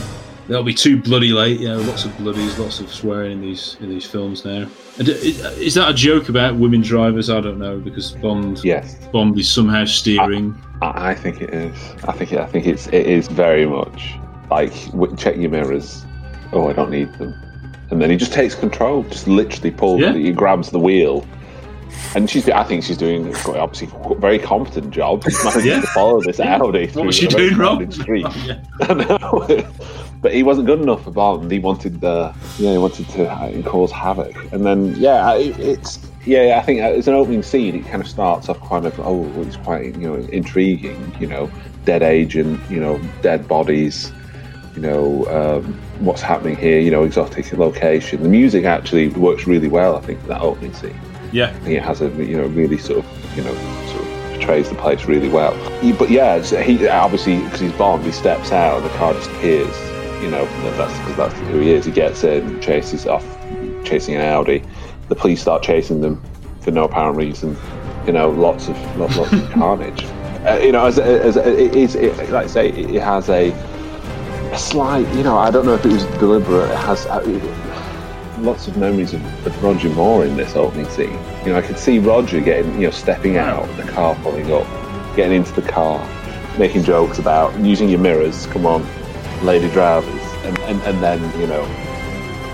That'll be too bloody late. Yeah, lots of bloodies, lots of swearing in these in these films now. And is that a joke about women drivers? I don't know because Bond, Yes. Bond is somehow steering. I, I think it is. I think it, I think it's it is very much like check your mirrors. Oh, I don't need them. And then he just takes control, just literally pulls. Yeah. He grabs the wheel, and she's. I think she's doing obviously a very competent job. Managed Yeah. to follow this Audi. What was she doing wrong? Street. I know. But he wasn't good enough for Bond. He wanted, uh, yeah, he wanted to uh, cause havoc. And then, yeah, it, it's, yeah, I think it's an opening scene. It kind of starts off kind of, oh, it's quite, you know, intriguing. You know, dead agent, you know, dead bodies, you know, um, what's happening here. You know, exotic location. The music actually works really well. I think that opening scene. Yeah. I think it has a, you know, really sort of, you know, sort of portrays the place really well. He- But yeah, he obviously because he's Bond, he steps out and the car just appears. You know, that's because that's who he is. He gets in, chases off, chasing an Audi. The police start chasing them for no apparent reason. You know, lots of lots, lots of carnage. Uh, you know, as, as, it is, it, like I say, it has a, a slight. You know, I don't know if it was deliberate. It has. Uh, lots of memories of, of Roger Moore in this opening scene. You know, I could see Roger getting, you know, stepping out, the car pulling up, getting into the car, making jokes about using your mirrors, come on, lady drivers, and, and, and then, you know,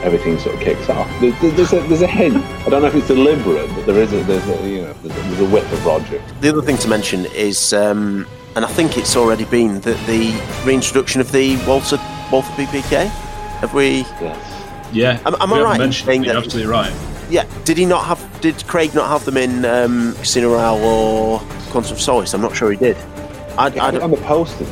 everything sort of kicks off. There- there- There's a, there's a hint. I don't know if it's deliberate, but there is a, there's a, you know, there's a, there's a whiff of Roger. The other thing to mention is, um, and I think it's already been, that the reintroduction of the Walter Walther PPK. Have we? Yeah. Am, am we I haven't right? in mentioned saying it, you're that- absolutely right. Yeah. Did he not have? Did Craig not have them in um, Casino Royale or Quantum of Solace? I'm not sure he did. I, I on the poster.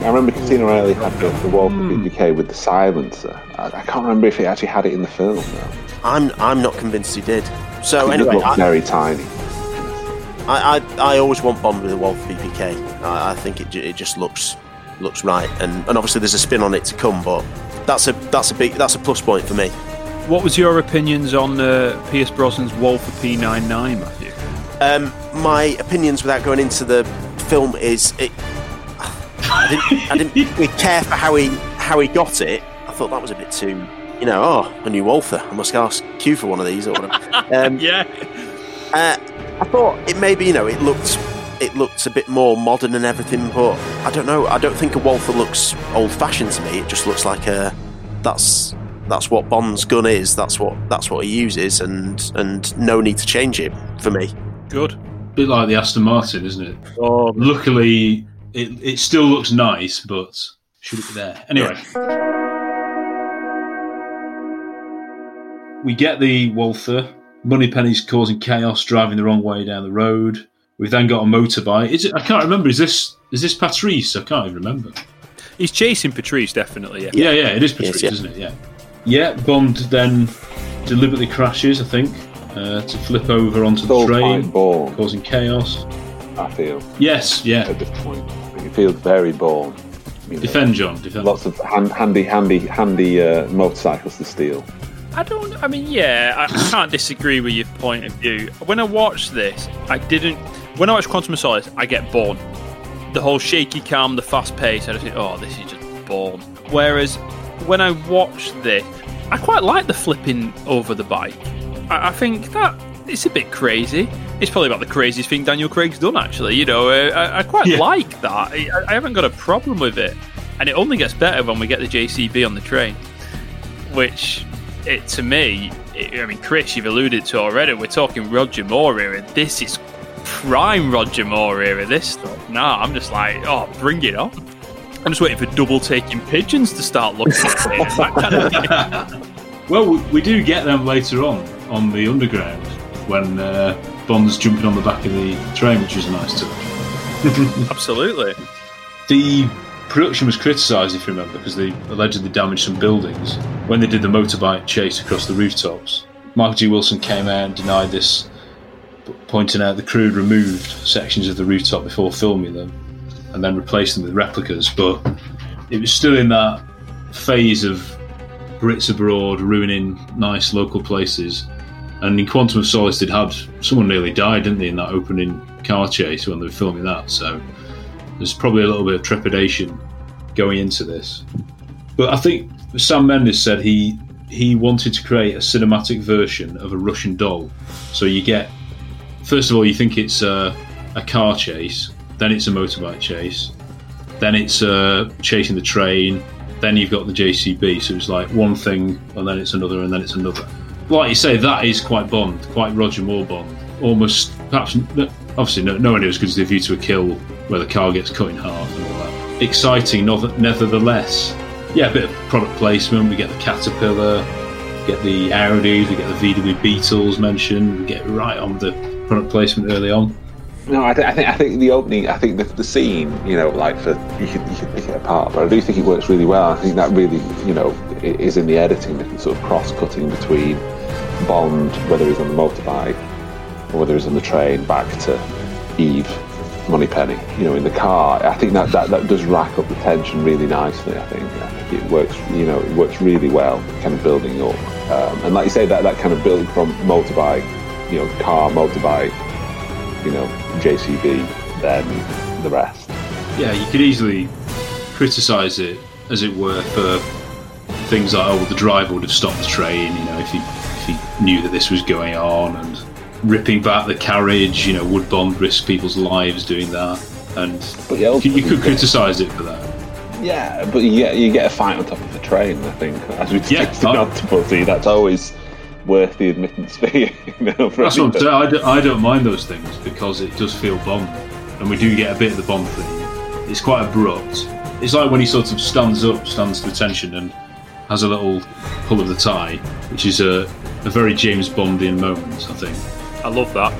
I remember Casino Royale had the, the Walther PPK with the silencer. I, I can't remember if he actually had it in the film though. I'm I'm not convinced he did. So it anyway, looked I, very tiny. I, I, I always want Bond with a Walther PPK. I, I think it, it just looks looks right, and, and obviously there's a spin on it to come, but that's a that's a big that's a plus point for me. What was your opinions on uh, Pierce Brosnan's Walther P99, Matthew? Um, my opinions, without going into the film, is it. I didn't, I didn't really care for how he how he got it. I thought that was a bit too, you know. Oh, a new Walther. I must ask Q for one of these or whatever. Um, yeah. Uh, I thought it maybe you know it looked it looked a bit more modern and everything, but I don't know. I don't think a Walther looks old fashioned to me. It just looks like a that's that's what Bond's gun is. That's what that's what he uses, and and no need to change it for me. Good. bit like the Aston Martin, isn't it? Oh, Luckily, it, it still looks nice, but should it be there? Anyway. We get the Walther. Moneypenny's causing chaos, driving the wrong way down the road. We've then got a motorbike. Is it? I can't remember. Is this is this Patrice? I can't even remember. He's chasing Patrice, definitely. Yeah. Yeah, yeah, it is Patrice, Yes, yeah. isn't it? Yeah. Yeah, Bond then deliberately crashes, I think, uh, to flip over onto Still the train, causing chaos. I feel. Yes, yeah. At this point, I think very bored. You know, Defend, John. Defend. Lots of hand, handy, handy, handy uh, motorcycles to steal. I don't. I mean, yeah, I, I can't disagree with your point of view. When I watched this, I didn't. When I watch Quantum of Solace, I get bored. The whole shaky cam, the fast pace, I just think, oh, this is just bored. Whereas when I watched this, I quite like the flipping over the bike. I, I think that it's a bit crazy. It's probably about the craziest thing Daniel Craig's done, actually. You know, uh, I, I quite Yeah. like that. I, I haven't got a problem with it. And it only gets better when we get the JCB on the train which it to me, it, I mean, Chris, you've alluded to already. We're talking Roger Moore era. This is prime Roger Moore era. This stuff. Nah, I'm just like, oh, bring it on. I'm just waiting for double taking pigeons to start looking at it. That kind of. Well, we, we do get them later on on the underground when uh, Bond's jumping on the back of the train, which was a nice touch. Absolutely. The production was criticised, if you remember, because they allegedly damaged some buildings when they did the motorbike chase across the rooftops. Michael G. Wilson came out and denied this, pointing out the crew had removed sections of the rooftop before filming them and then replaced them with replicas. But it was still in that phase of Brits abroad ruining nice local places. And in Quantum of Solace, they'd had someone nearly died, didn't they, in that opening car chase when they were filming that. So there's probably a little bit of trepidation going into this. But I think Sam Mendes said he he wanted to create a cinematic version of a Russian doll. So you get, first of all, you think it's a, a car chase, then it's a motorbike chase, then it's uh, chasing the train, then you've got the JCB. So it's like one thing, and then it's another, and then it's another. Like you say, that is quite Bond, quite Roger Moore Bond. Almost, perhaps, obviously, no, no one knows because the view to a kill where the car gets cut in half and all that. Exciting, nevertheless. Yeah, a bit of product placement. We get the Caterpillar, get the Audis, we get the VW Beetles mentioned. We get right on the product placement early on. No, I, th- I, think I think the opening, I think the, the scene, you know, like for you can you can pick it apart, but I do think it works really well. I think that really, you know, is in the editing, the sort of cross cutting between Bond, whether he's on the motorbike or whether he's on the train, back to Eve, Moneypenny, you know, in the car. I think that, that, that does rack up the tension really nicely. I think. I think it works, you know, it works really well, kind of building up. Um, and like you say, that that kind of building from motorbike, you know, car, motorbike, you know, JCB, then the rest. Yeah, you could easily criticise it, as it were, for things like, oh, the driver would have stopped the train, you know, if he knew that this was going on, and ripping back the carriage, you know, would Bond risk people's lives doing that? And yeah, you, you could criticise it for that. Yeah, but you get, you get a fight on top of the train, I think, as we Yeah, discussed in oh. Octopussy, that's always worth the admittance fee. You know, for That's what I'm saying. I don't, I don't mind those things because it does feel Bond, and we do get a bit of the Bond thing. It's quite abrupt. It's like when he sort of stands up, stands to attention, and has a little pull of the tie, which is a, a very James Bondian moment, I think. I love that.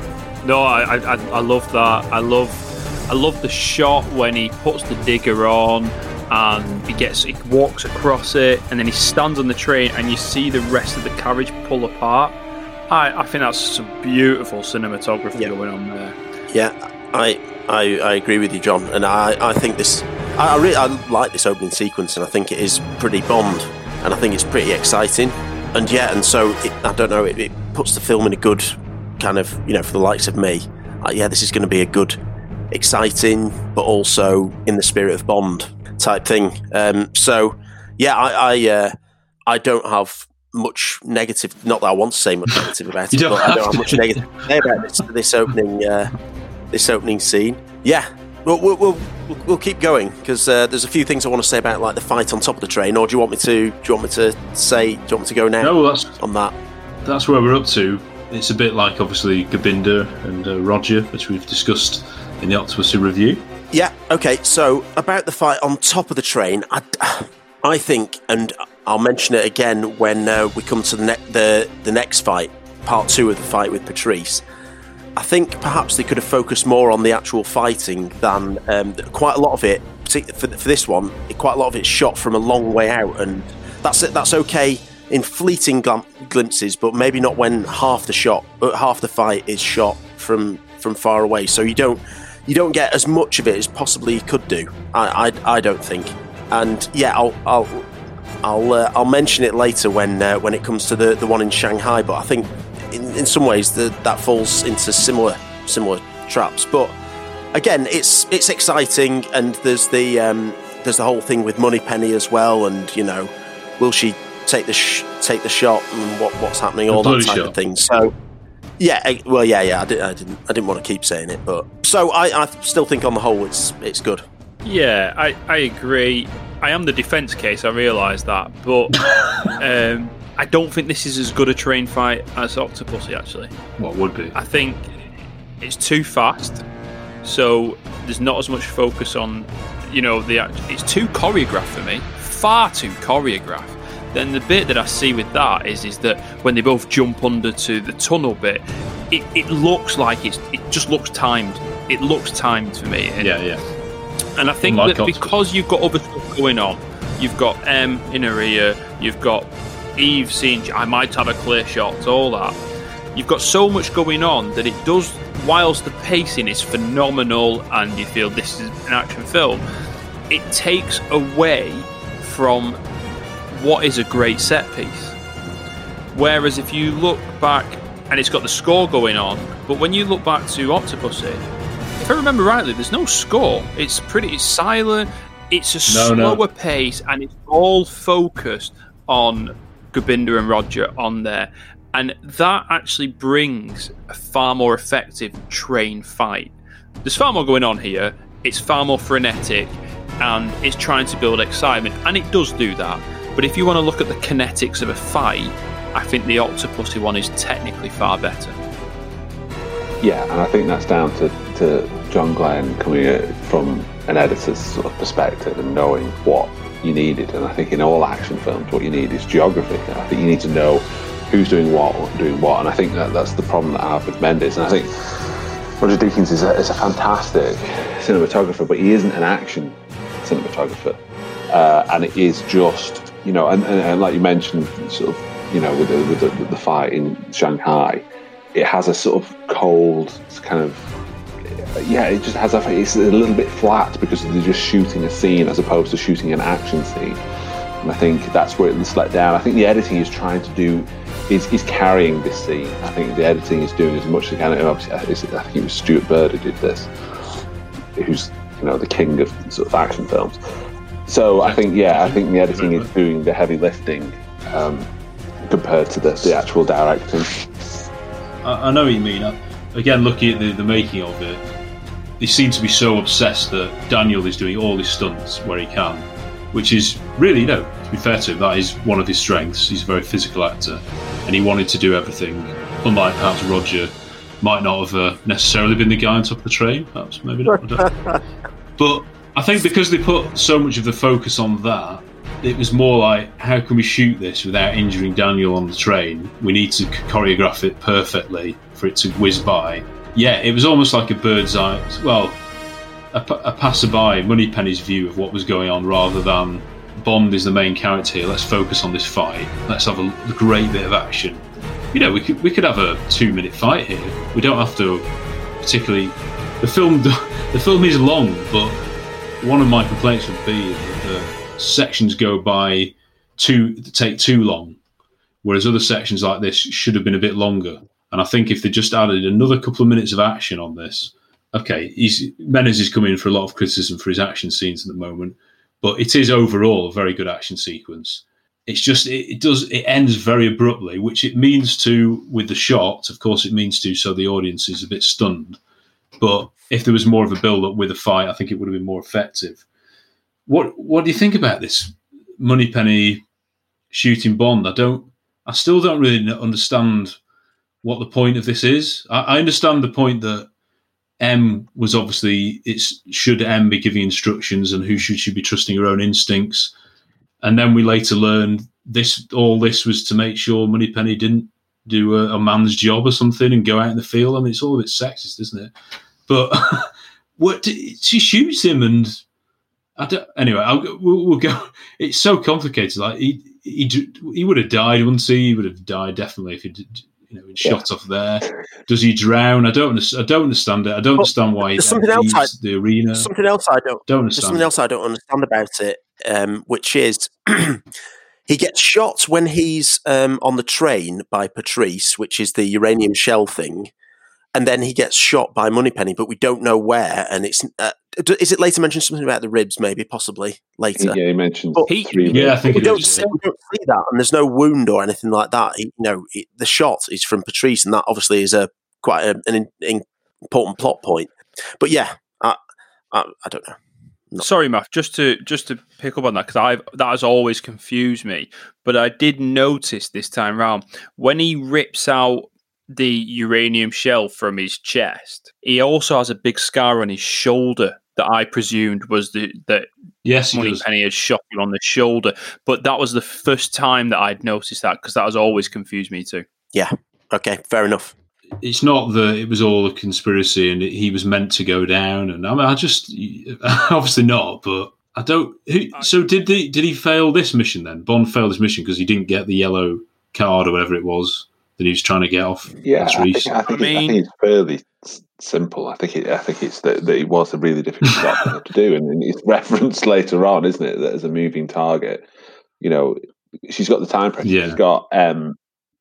No, I, I, I- I love that. I love, I love the shot when he puts the digger on and he gets, he walks across it, and then he stands on the train, and you see the rest of the carriage pull apart. I, I think that's some beautiful cinematography going on there. Yeah, I, I I agree with you, John, and I, I think this I, I really I like this opening sequence, and I think it is pretty Bond, and I think it's pretty exciting, and yeah, and so it, I don't know, it, it puts the film in a good kind of you know for the likes of me, uh, yeah, this is going to be a good, exciting, but also in the spirit of Bond type thing. Um, so yeah, I I, uh, I don't have much negative. Not that I want to say much negative about it, but I don't have much negative to say about this, this opening uh, this opening scene. Yeah, we'll we'll, we'll, we'll keep going because uh, there's a few things I want to say about like the fight on top of the train. Or do you want me to? Do you want me to say? Do you want me to go now? No, that's on that. That's where we're up to. It's a bit like obviously Gobinda and uh, Roger, which we've discussed in the Octopussy review. Yeah. Okay. So about the fight on top of the train, I, I think, and I'll mention it again when uh, we come to the, ne- the the next fight, part two of the fight with Patrice. I think perhaps they could have focused more on the actual fighting than um, quite a lot of it. For, for this one, quite a lot of it's shot from a long way out, and that's. That's okay in fleeting glim- glimpses, but maybe not when half the shot, uh, half the fight is shot from from far away. So you don't you don't get as much of it as possibly you could do. I I, I don't think. And yeah, I'll I'll I'll uh, I'll mention it later when uh, when it comes to the, the one in Shanghai. But I think in, in some ways the, that falls into similar similar traps. But again, it's it's exciting, and there's the um, there's the whole thing with Moneypenny as well, and you know, will she take the sh- take the shot and what what's happening, The all that type shot. of thing. So. Yeah, eh, well, yeah, yeah. I, did, I didn't, I didn't want to keep saying it, but so I, I still think on the whole it's it's good. Yeah, I, I agree. I am the defence case, I realise that, but um, I don't think this is as good a train fight as Octopussy, actually. What would be? I think it's too fast, so there's not as much focus on, you know, the act- it's too choreographed for me, far too choreographed. Then the bit that I see with that is is that when they both jump under to the tunnel bit, it, it looks like it's it just looks timed. It looks timed for me. And- Yeah, yeah. and I think that because you've got other stuff going on, you've got M in her ear, you've got Eve seeing I might have a clear shot, all that. You've got so much going on that it does, whilst the pacing is phenomenal and you feel this is an action film, it takes away from what is a great set piece. Whereas if you look back, and it's got the score going on, but when you look back to Octopussy, if I remember rightly, there's no score. It's pretty it's silent. It's a No, no. slower pace, and it's all focused on Gobinda and Roger on there, and that actually brings a far more effective train fight. There's far more going on here. It's far more frenetic, and it's trying to build excitement, and it does do that. But if you want to look at the kinetics of a fight, I think the Octopussy one is technically far better. Yeah, and I think that's down to, to John Glenn coming from an editor's sort of perspective and knowing what you needed. And I think in all action films, what you need is geography. I think you need to know who's doing what, doing what. And I think that that's the problem that I have with Mendes. And I think Roger Deakins is a, is a fantastic cinematographer, but he isn't an action cinematographer. Uh, and it is just, you know, and, and, and like you mentioned, sort of, you know, with the, with the, with the fight in Shanghai, it has a sort of cold kind of yeah it just has a it's a little bit flat because they're just shooting a scene as opposed to shooting an action scene. And i think that's where it's let down. I think the editing is trying to do is, is carrying this scene. I think the editing is doing as much as it can. And obviously I think- it was stuart baird who did this who's you know the king of sort of action films. So i think yeah i think the editing is doing the heavy lifting um, compared to the, the actual directing. I, I know what you mean. Again, looking at the, the making of it, they seem to be so obsessed that Daniel is doing all his stunts where he can, which is really, you know, to be fair to him, that is one of his strengths. He's a very physical actor, and he wanted to do everything. Unlike perhaps Roger, might not have uh, necessarily been the guy on top of the train. Perhaps, maybe not. I. But I think because they put so much of the focus on that, it was more like, how can we shoot this without injuring Daniel on the train? We need to choreograph it perfectly for it to whiz by. Yeah, it was almost like a bird's eye, well, a, a passerby, Moneypenny's view of what was going on rather than Bond is the main character here. Let's focus on this fight. Let's have a, a great bit of action. You know, we could we could have a two minute fight here. We don't have to particularly. The film the film is long, but one of my complaints would be that the sections go by too take too long, whereas other sections like this should have been a bit longer. And I think if they just added another couple of minutes of action on this, okay, he's Mendes is coming in for a lot of criticism for his action scenes at the moment, but it is overall a very good action sequence. It's just it, it does it ends very abruptly, which it means to with the shot. Of course, it means to so the audience is a bit stunned. But if there was more of a build up with a fight, I think it would have been more effective. What What do you think about this Moneypenny shooting Bond? I don't. I still don't really understand what the point of this is. I, I understand the point that M was obviously it's should M be giving instructions and who should she be trusting her own instincts, and then we later learned this all this was to make sure Moneypenny didn't do a, a man's job or something and go out in the field. I mean, it's all a bit sexist, isn't it? But what she shoots him and I don't, anyway, we'll, we'll go. It's so complicated. Like he, he, he would have died, wouldn't he? He would have died definitely if he, did, you know, been shot off there. Does he drown? I don't. I don't understand it. I don't understand why he there's something else I- the arena. Something else I don't, Don't there's understand. something else I don't understand about it, um, which is he gets shot when he's um, on the train by Patrice, which is the uranium shell thing, and then he gets shot by Moneypenny, but we don't know where. And it's uh, is it later mentioned something about the ribs? Maybe, possibly later. Yeah, he mentioned But three. Yeah, I think we it don't is, see, yeah. we don't see that, and there's no wound or anything like that. He- you know, it, the shot is from Patrice, and that obviously is a quite a, an in, important plot point. But yeah, I, I, I don't know. Sorry, Matt. Just to just to pick up on that because I that has always confused me. But I did notice this time round when he rips out the uranium shell from his chest, he also has a big scar on his shoulder that I presumed was the that Yes, he does. Moneypenny had shot him on the shoulder. But that was the first time that I'd noticed that because that has always confused me too. Yeah. Okay. Fair enough. it's not that it was all a conspiracy and he was meant to go down. And I mean, I just obviously not, but I don't. Who, so did the did he fail this mission then? Bond failed this mission because he didn't get the yellow card or whatever it was that he was trying to get off. Yeah, I think, I, think, I think it's fairly simple. I think it, I think it's that, that it was a really difficult job to do, and, and it's referenced later on, isn't it? That as a moving target, you know, she's got the time pressure. Yeah. She's got um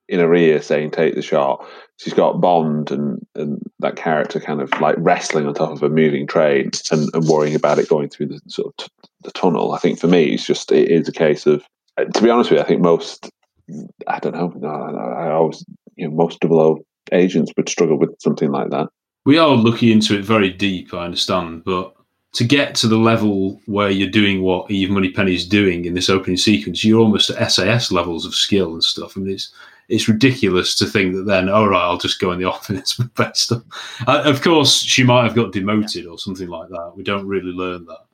in her ear saying "take the shot." She's got Bond and and that character kind of like wrestling on top of a moving train and, and worrying about it going through the sort of t- the tunnel. I think for me, it's just it is a case of. uh, To be honest with you, I think most I don't know. I, I always you know most double agents would struggle with something like that. We are looking into it very deep, I understand, but to get to the level where you're doing what Eve Moneypenny is doing in this opening sequence, you're almost at SAS levels of skill and stuff. I mean, it's it's ridiculous to think that then, all right, I'll just go in the office with best stuff. Uh, of course, she might have got demoted or something like that. We don't really learn that.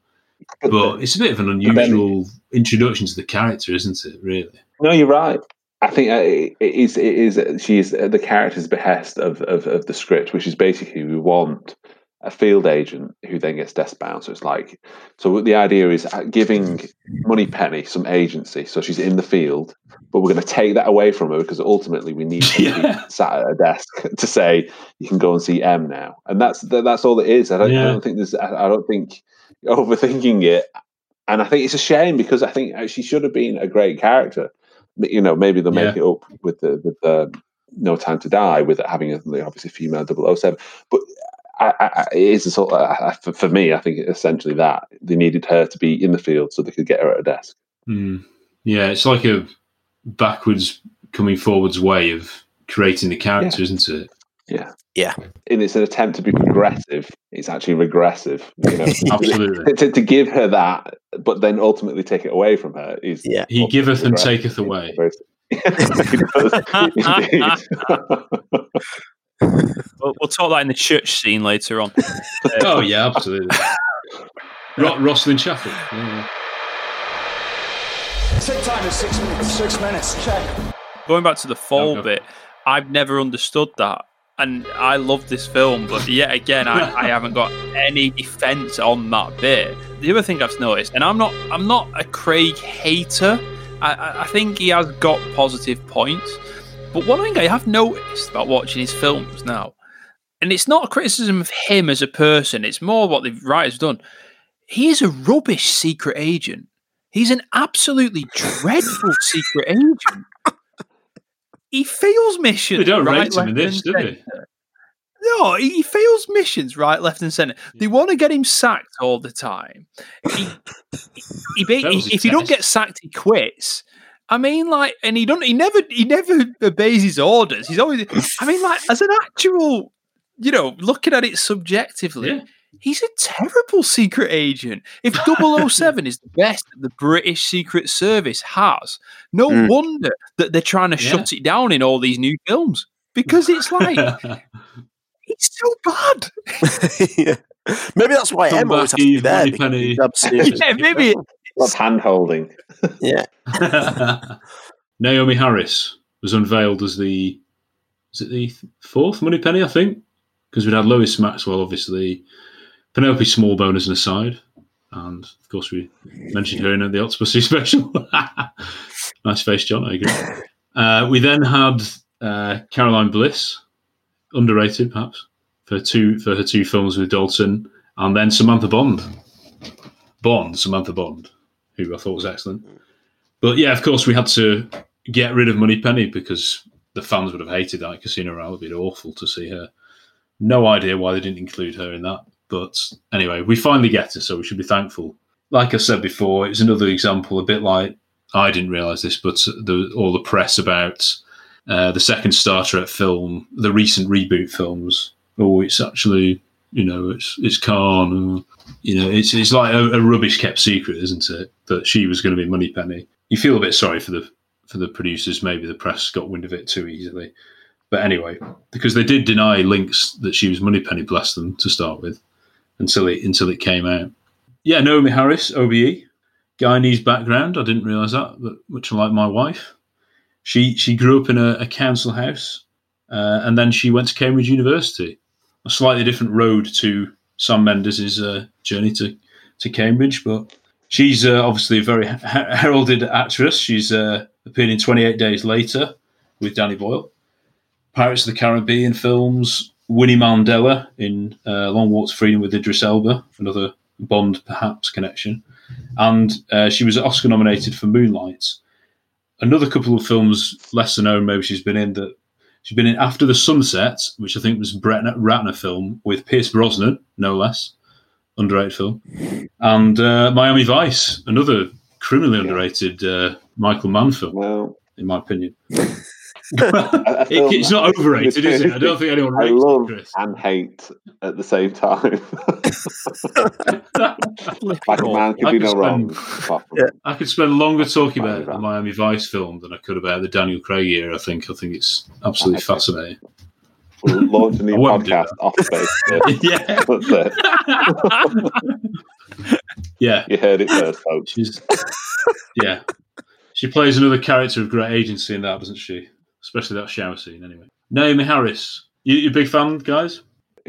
But it's a bit of an unusual introduction to the character, isn't it? Really? No, you're right. I think uh, it is. It is. She is at the character's behest of, of of the script, which is basically we want a field agent who then gets desk bound. So it's like, so the idea is uh, giving Moneypenny some agency, so she's in the field, but we're going to take that away from her because ultimately we need to be sat at a desk to say you can go and see M now, and that's that's all it is. I don't, I don't think there's. I don't think overthinking it, and I think it's a shame because I think uh, she should have been a great character. But, You know, maybe they'll make Yeah. it up with the with the No Time to Die with it having a obviously female 007. But I, I, I- it is a sort of, I- I- for, for me. I think essentially that they needed her to be in the field so they could get her at a desk. Hmm. Yeah, it's like a backwards coming forwards way of creating the character, isn't it? Yeah, yeah. And it's an attempt to be progressive. It's actually regressive. You know, Absolutely. to, to give her that, but then ultimately take it away from her is yeah. He giveth and taketh away. He does, indeed. We'll, we'll talk that in the church scene later on. oh yeah, absolutely. Ro- Rosslyn Chapel. Yeah. Set time is six minutes. Six minutes. Check. Going back to the fall go. bit, I've never understood that. And I love this film, but yet again, I, I haven't got any defense on that bit. The other thing I've noticed, and I'm not, I'm not a Craig hater. I, I, think he has got positive points. But one thing I have noticed about watching his films now, and it's not a criticism of him as a person, it's more what the writer's done. He is a rubbish secret agent. He's an absolutely dreadful secret agent. He fails missions. They don't right, rate him in this, do they? No, he fails missions right, left, and centre. They want to get him sacked all the time. He, he, That if he don't get sacked, he quits. I mean, like, and he don't. He never. He never obeys his orders. He's always. I mean, like, as an actual, you know, looking at it subjectively, he's a terrible secret agent. If 007 is the best that the British Secret Service has, no Mm. wonder that they're trying to shut it down in all these new films because it's like it's so bad. yeah. Maybe that's why Come Emma always has to be there. Moneypenny. because yeah, maybe. Lots hand holding. Yeah. Naomie Harris was unveiled as the is it the fourth Moneypenny, I think, because we'd had Lois Maxwell, obviously, Penelope Smallbone as an aside, and of course we mentioned her in the Octopussy special. nice face, John. I agree. Uh, we then had uh, Caroline Bliss, underrated perhaps for two for her two films with Dalton, and then Samantha Bond, Bond, Samantha Bond, who I thought was excellent. But yeah, of course, we had to get rid of Moneypenny because the fans would have hated that Casino Royale. It'd been awful to see her. No idea why they didn't include her in that. But anyway, we finally get her, so we should be thankful. Like I said before, it was another example, a bit like I didn't realise this, but the, all the press about uh, the second Star Trek film, the recent reboot films. Oh, it's actually, you know, it's it's Khan. You know, it's it's like a, a rubbish kept secret, isn't it? That she was going to be Moneypenny. You feel a bit sorry for the for the producers. Maybe the press got wind of it too easily. But anyway, because they did deny links that she was Moneypenny, bless them, to start with, until it until it came out. Yeah, Naomie Harris, OBE, Guyanese background. I didn't realise that, but much like my wife, she she grew up in a, a council house, uh, and then she went to Cambridge University. A slightly different road to Sam Mendes' uh, journey to to Cambridge, but she's uh, obviously a very her- heralded actress. She's uh, appeared in 28 Days Later with Danny Boyle, Pirates of the Caribbean films, Winnie Mandela in uh, Long Walk to Freedom with Idris Elba, another Bond perhaps connection, and uh, she was Oscar nominated for Moonlight. Another couple of films lesser known, maybe she's been in that. She's been in After the Sunset, which I think was Brett Ratner film with Pierce Brosnan, no less, underrated film, and uh, Miami Vice, another criminally underrated uh, Michael Mann film, well, in my opinion. it, it's not overrated, is it? I don't think anyone I rates love it, Chris. and hate at the same time. like a man can I do could no spend- wrong. apart I could spend longer talking about the Miami Vice film than I could about the Daniel Craig year. I think. I think it's absolutely fascinating. We'll launch a new I won't do podcast off space. yeah. That's it. Yeah, You heard it first, folks. She's yeah. She plays another character of great agency in that, doesn't she? Especially that shower scene. Anyway, Naomie Harris. You, you a big fan, guys?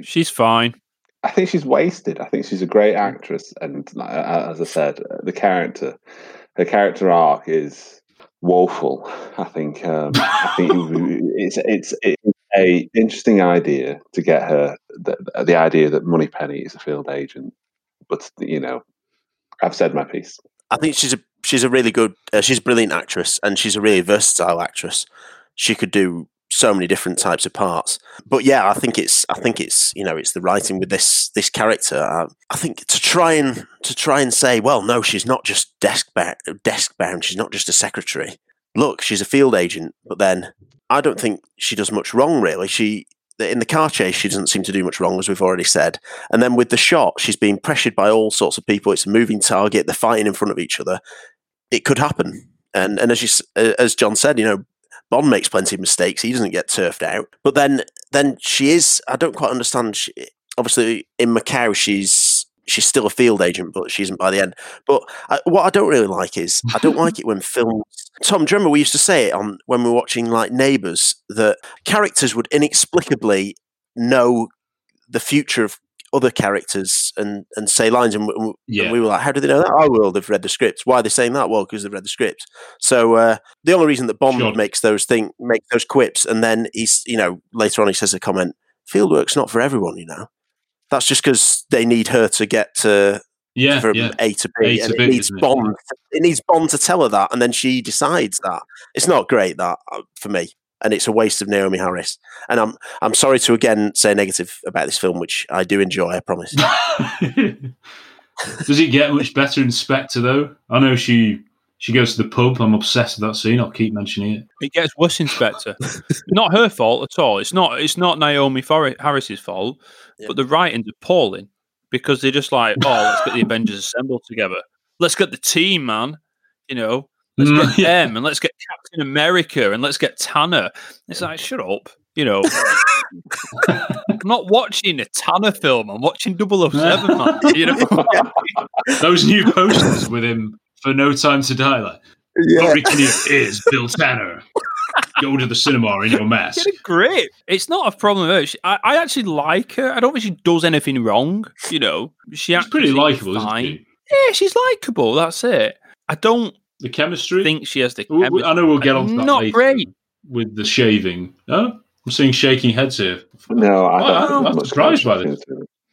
She's fine. I think she's wasted. I think she's a great actress, and uh, as I said, uh, the character, her character arc is woeful. I think. Um, I think it's it's it's a interesting idea to get her the, the idea that Moneypenny is a field agent, but you know, I've said my piece. I think she's a she's a really good, uh, she's a brilliant actress, and she's a really versatile actress. She could do so many different types of parts. But yeah, I think it's I think it's you know it's the writing with this this character. Uh, I think to try and to try and say, well, no, she's not just desk desk bound. She's not just a secretary. Look, she's a field agent. But then I don't think she does much wrong. Really, she. In the car chase, she doesn't seem to do much wrong, as we've already said. And then with the shot, she's being pressured by all sorts of people. It's a moving target. They're fighting in front of each other. It could happen. And and as you, as John said, you know, Bond makes plenty of mistakes. He doesn't get turfed out. But then then she is. I don't quite understand. She, obviously, in Macau, she's she's still a field agent, but she isn't by the end. But I, what I don't really like is I don't like it when films. Tom, do you remember we used to say it on when we were watching like Neighbours that characters would inexplicably know the future of other characters and, and say lines, and, Yeah. we were like, "How do they know that?" Oh, well, they've read the script. Why are they saying that? Well, because they've read the script. So uh, the only reason that Bond Sure. makes those thing makes those quips, and then he's you know later on he says a comment, "Fieldwork's not for everyone," you know. That's just because they need her to get to Yeah, from yeah. A to B, A to and B, it needs isn't it? Bond. It needs Bond to tell her that, and then she decides that. It's not great that uh, for me, and it's a waste of Naomie Harris. And I'm I'm sorry to again say negative about this film, which I do enjoy. I promise. Does it get much better in Spectre though? I know she she goes to the pub. I'm obsessed with that scene. I'll keep mentioning it. It gets worse, in Spectre. not her fault at all. It's not. It's not Naomie Harris's fault. But the writing's appalling because they're just like, oh, let's get the Avengers assembled together. Let's get the team, man. You know, let's Mm, get them and let's get Captain America and let's get Tanner. It's like, shut up. You know, I'm not watching a Tanner film. I'm watching 007, man. You know, Those new posters with him for No Time to Die. Like, Rory Kinnear is Bill Tanner. Go to the cinema in your mask. Get a grip. It's not a problem. with her. She- I, I actually like her. I don't think she does anything wrong. You know, she She's pretty actually likable, isn't she? Yeah, she's likable. That's it. I don't The chemistry. I think she has the. We- we- chemistry. I know we'll get on to that Not later great. with the shaving. Oh, I'm seeing shaking heads here. No, I Oh, don't. I'm- think I'm surprised by this.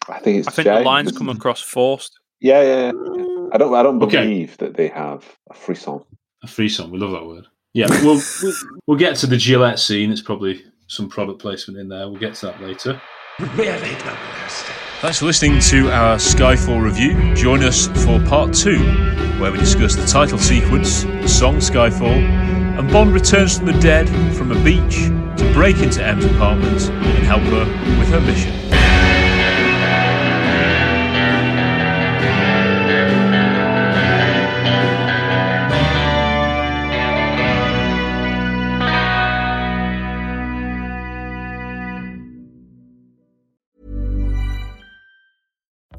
I think it's. I think the lines come across forced. Yeah, yeah, yeah. yeah. I don't. I don't Okay. believe that they have a frisson. A free song. We love that word. Yeah, we'll, we'll we'll get to the Gillette scene. It's probably some product placement in there. We'll get to that later. Really fantastic. Thanks for listening to our Skyfall review. Join us for part two, where we discuss the title sequence, the song Skyfall, and Bond returns from the dead from a beach to break into M's apartment and help her with her mission.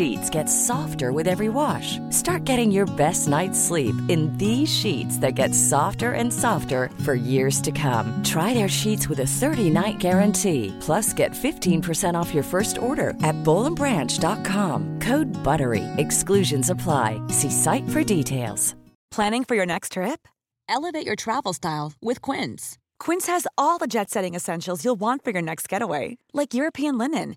sheets get softer with every wash. Start getting your best night's sleep in these sheets that get softer and softer for years to come. Try their sheets with a 30-night guarantee. Plus, get 15% off your first order at bollandbranch.com. Code BUTTERY. Exclusions apply. See site for details. Planning for your next trip? Elevate your travel style with Quince. Quince has all the jet setting essentials you'll want for your next getaway, like European linen,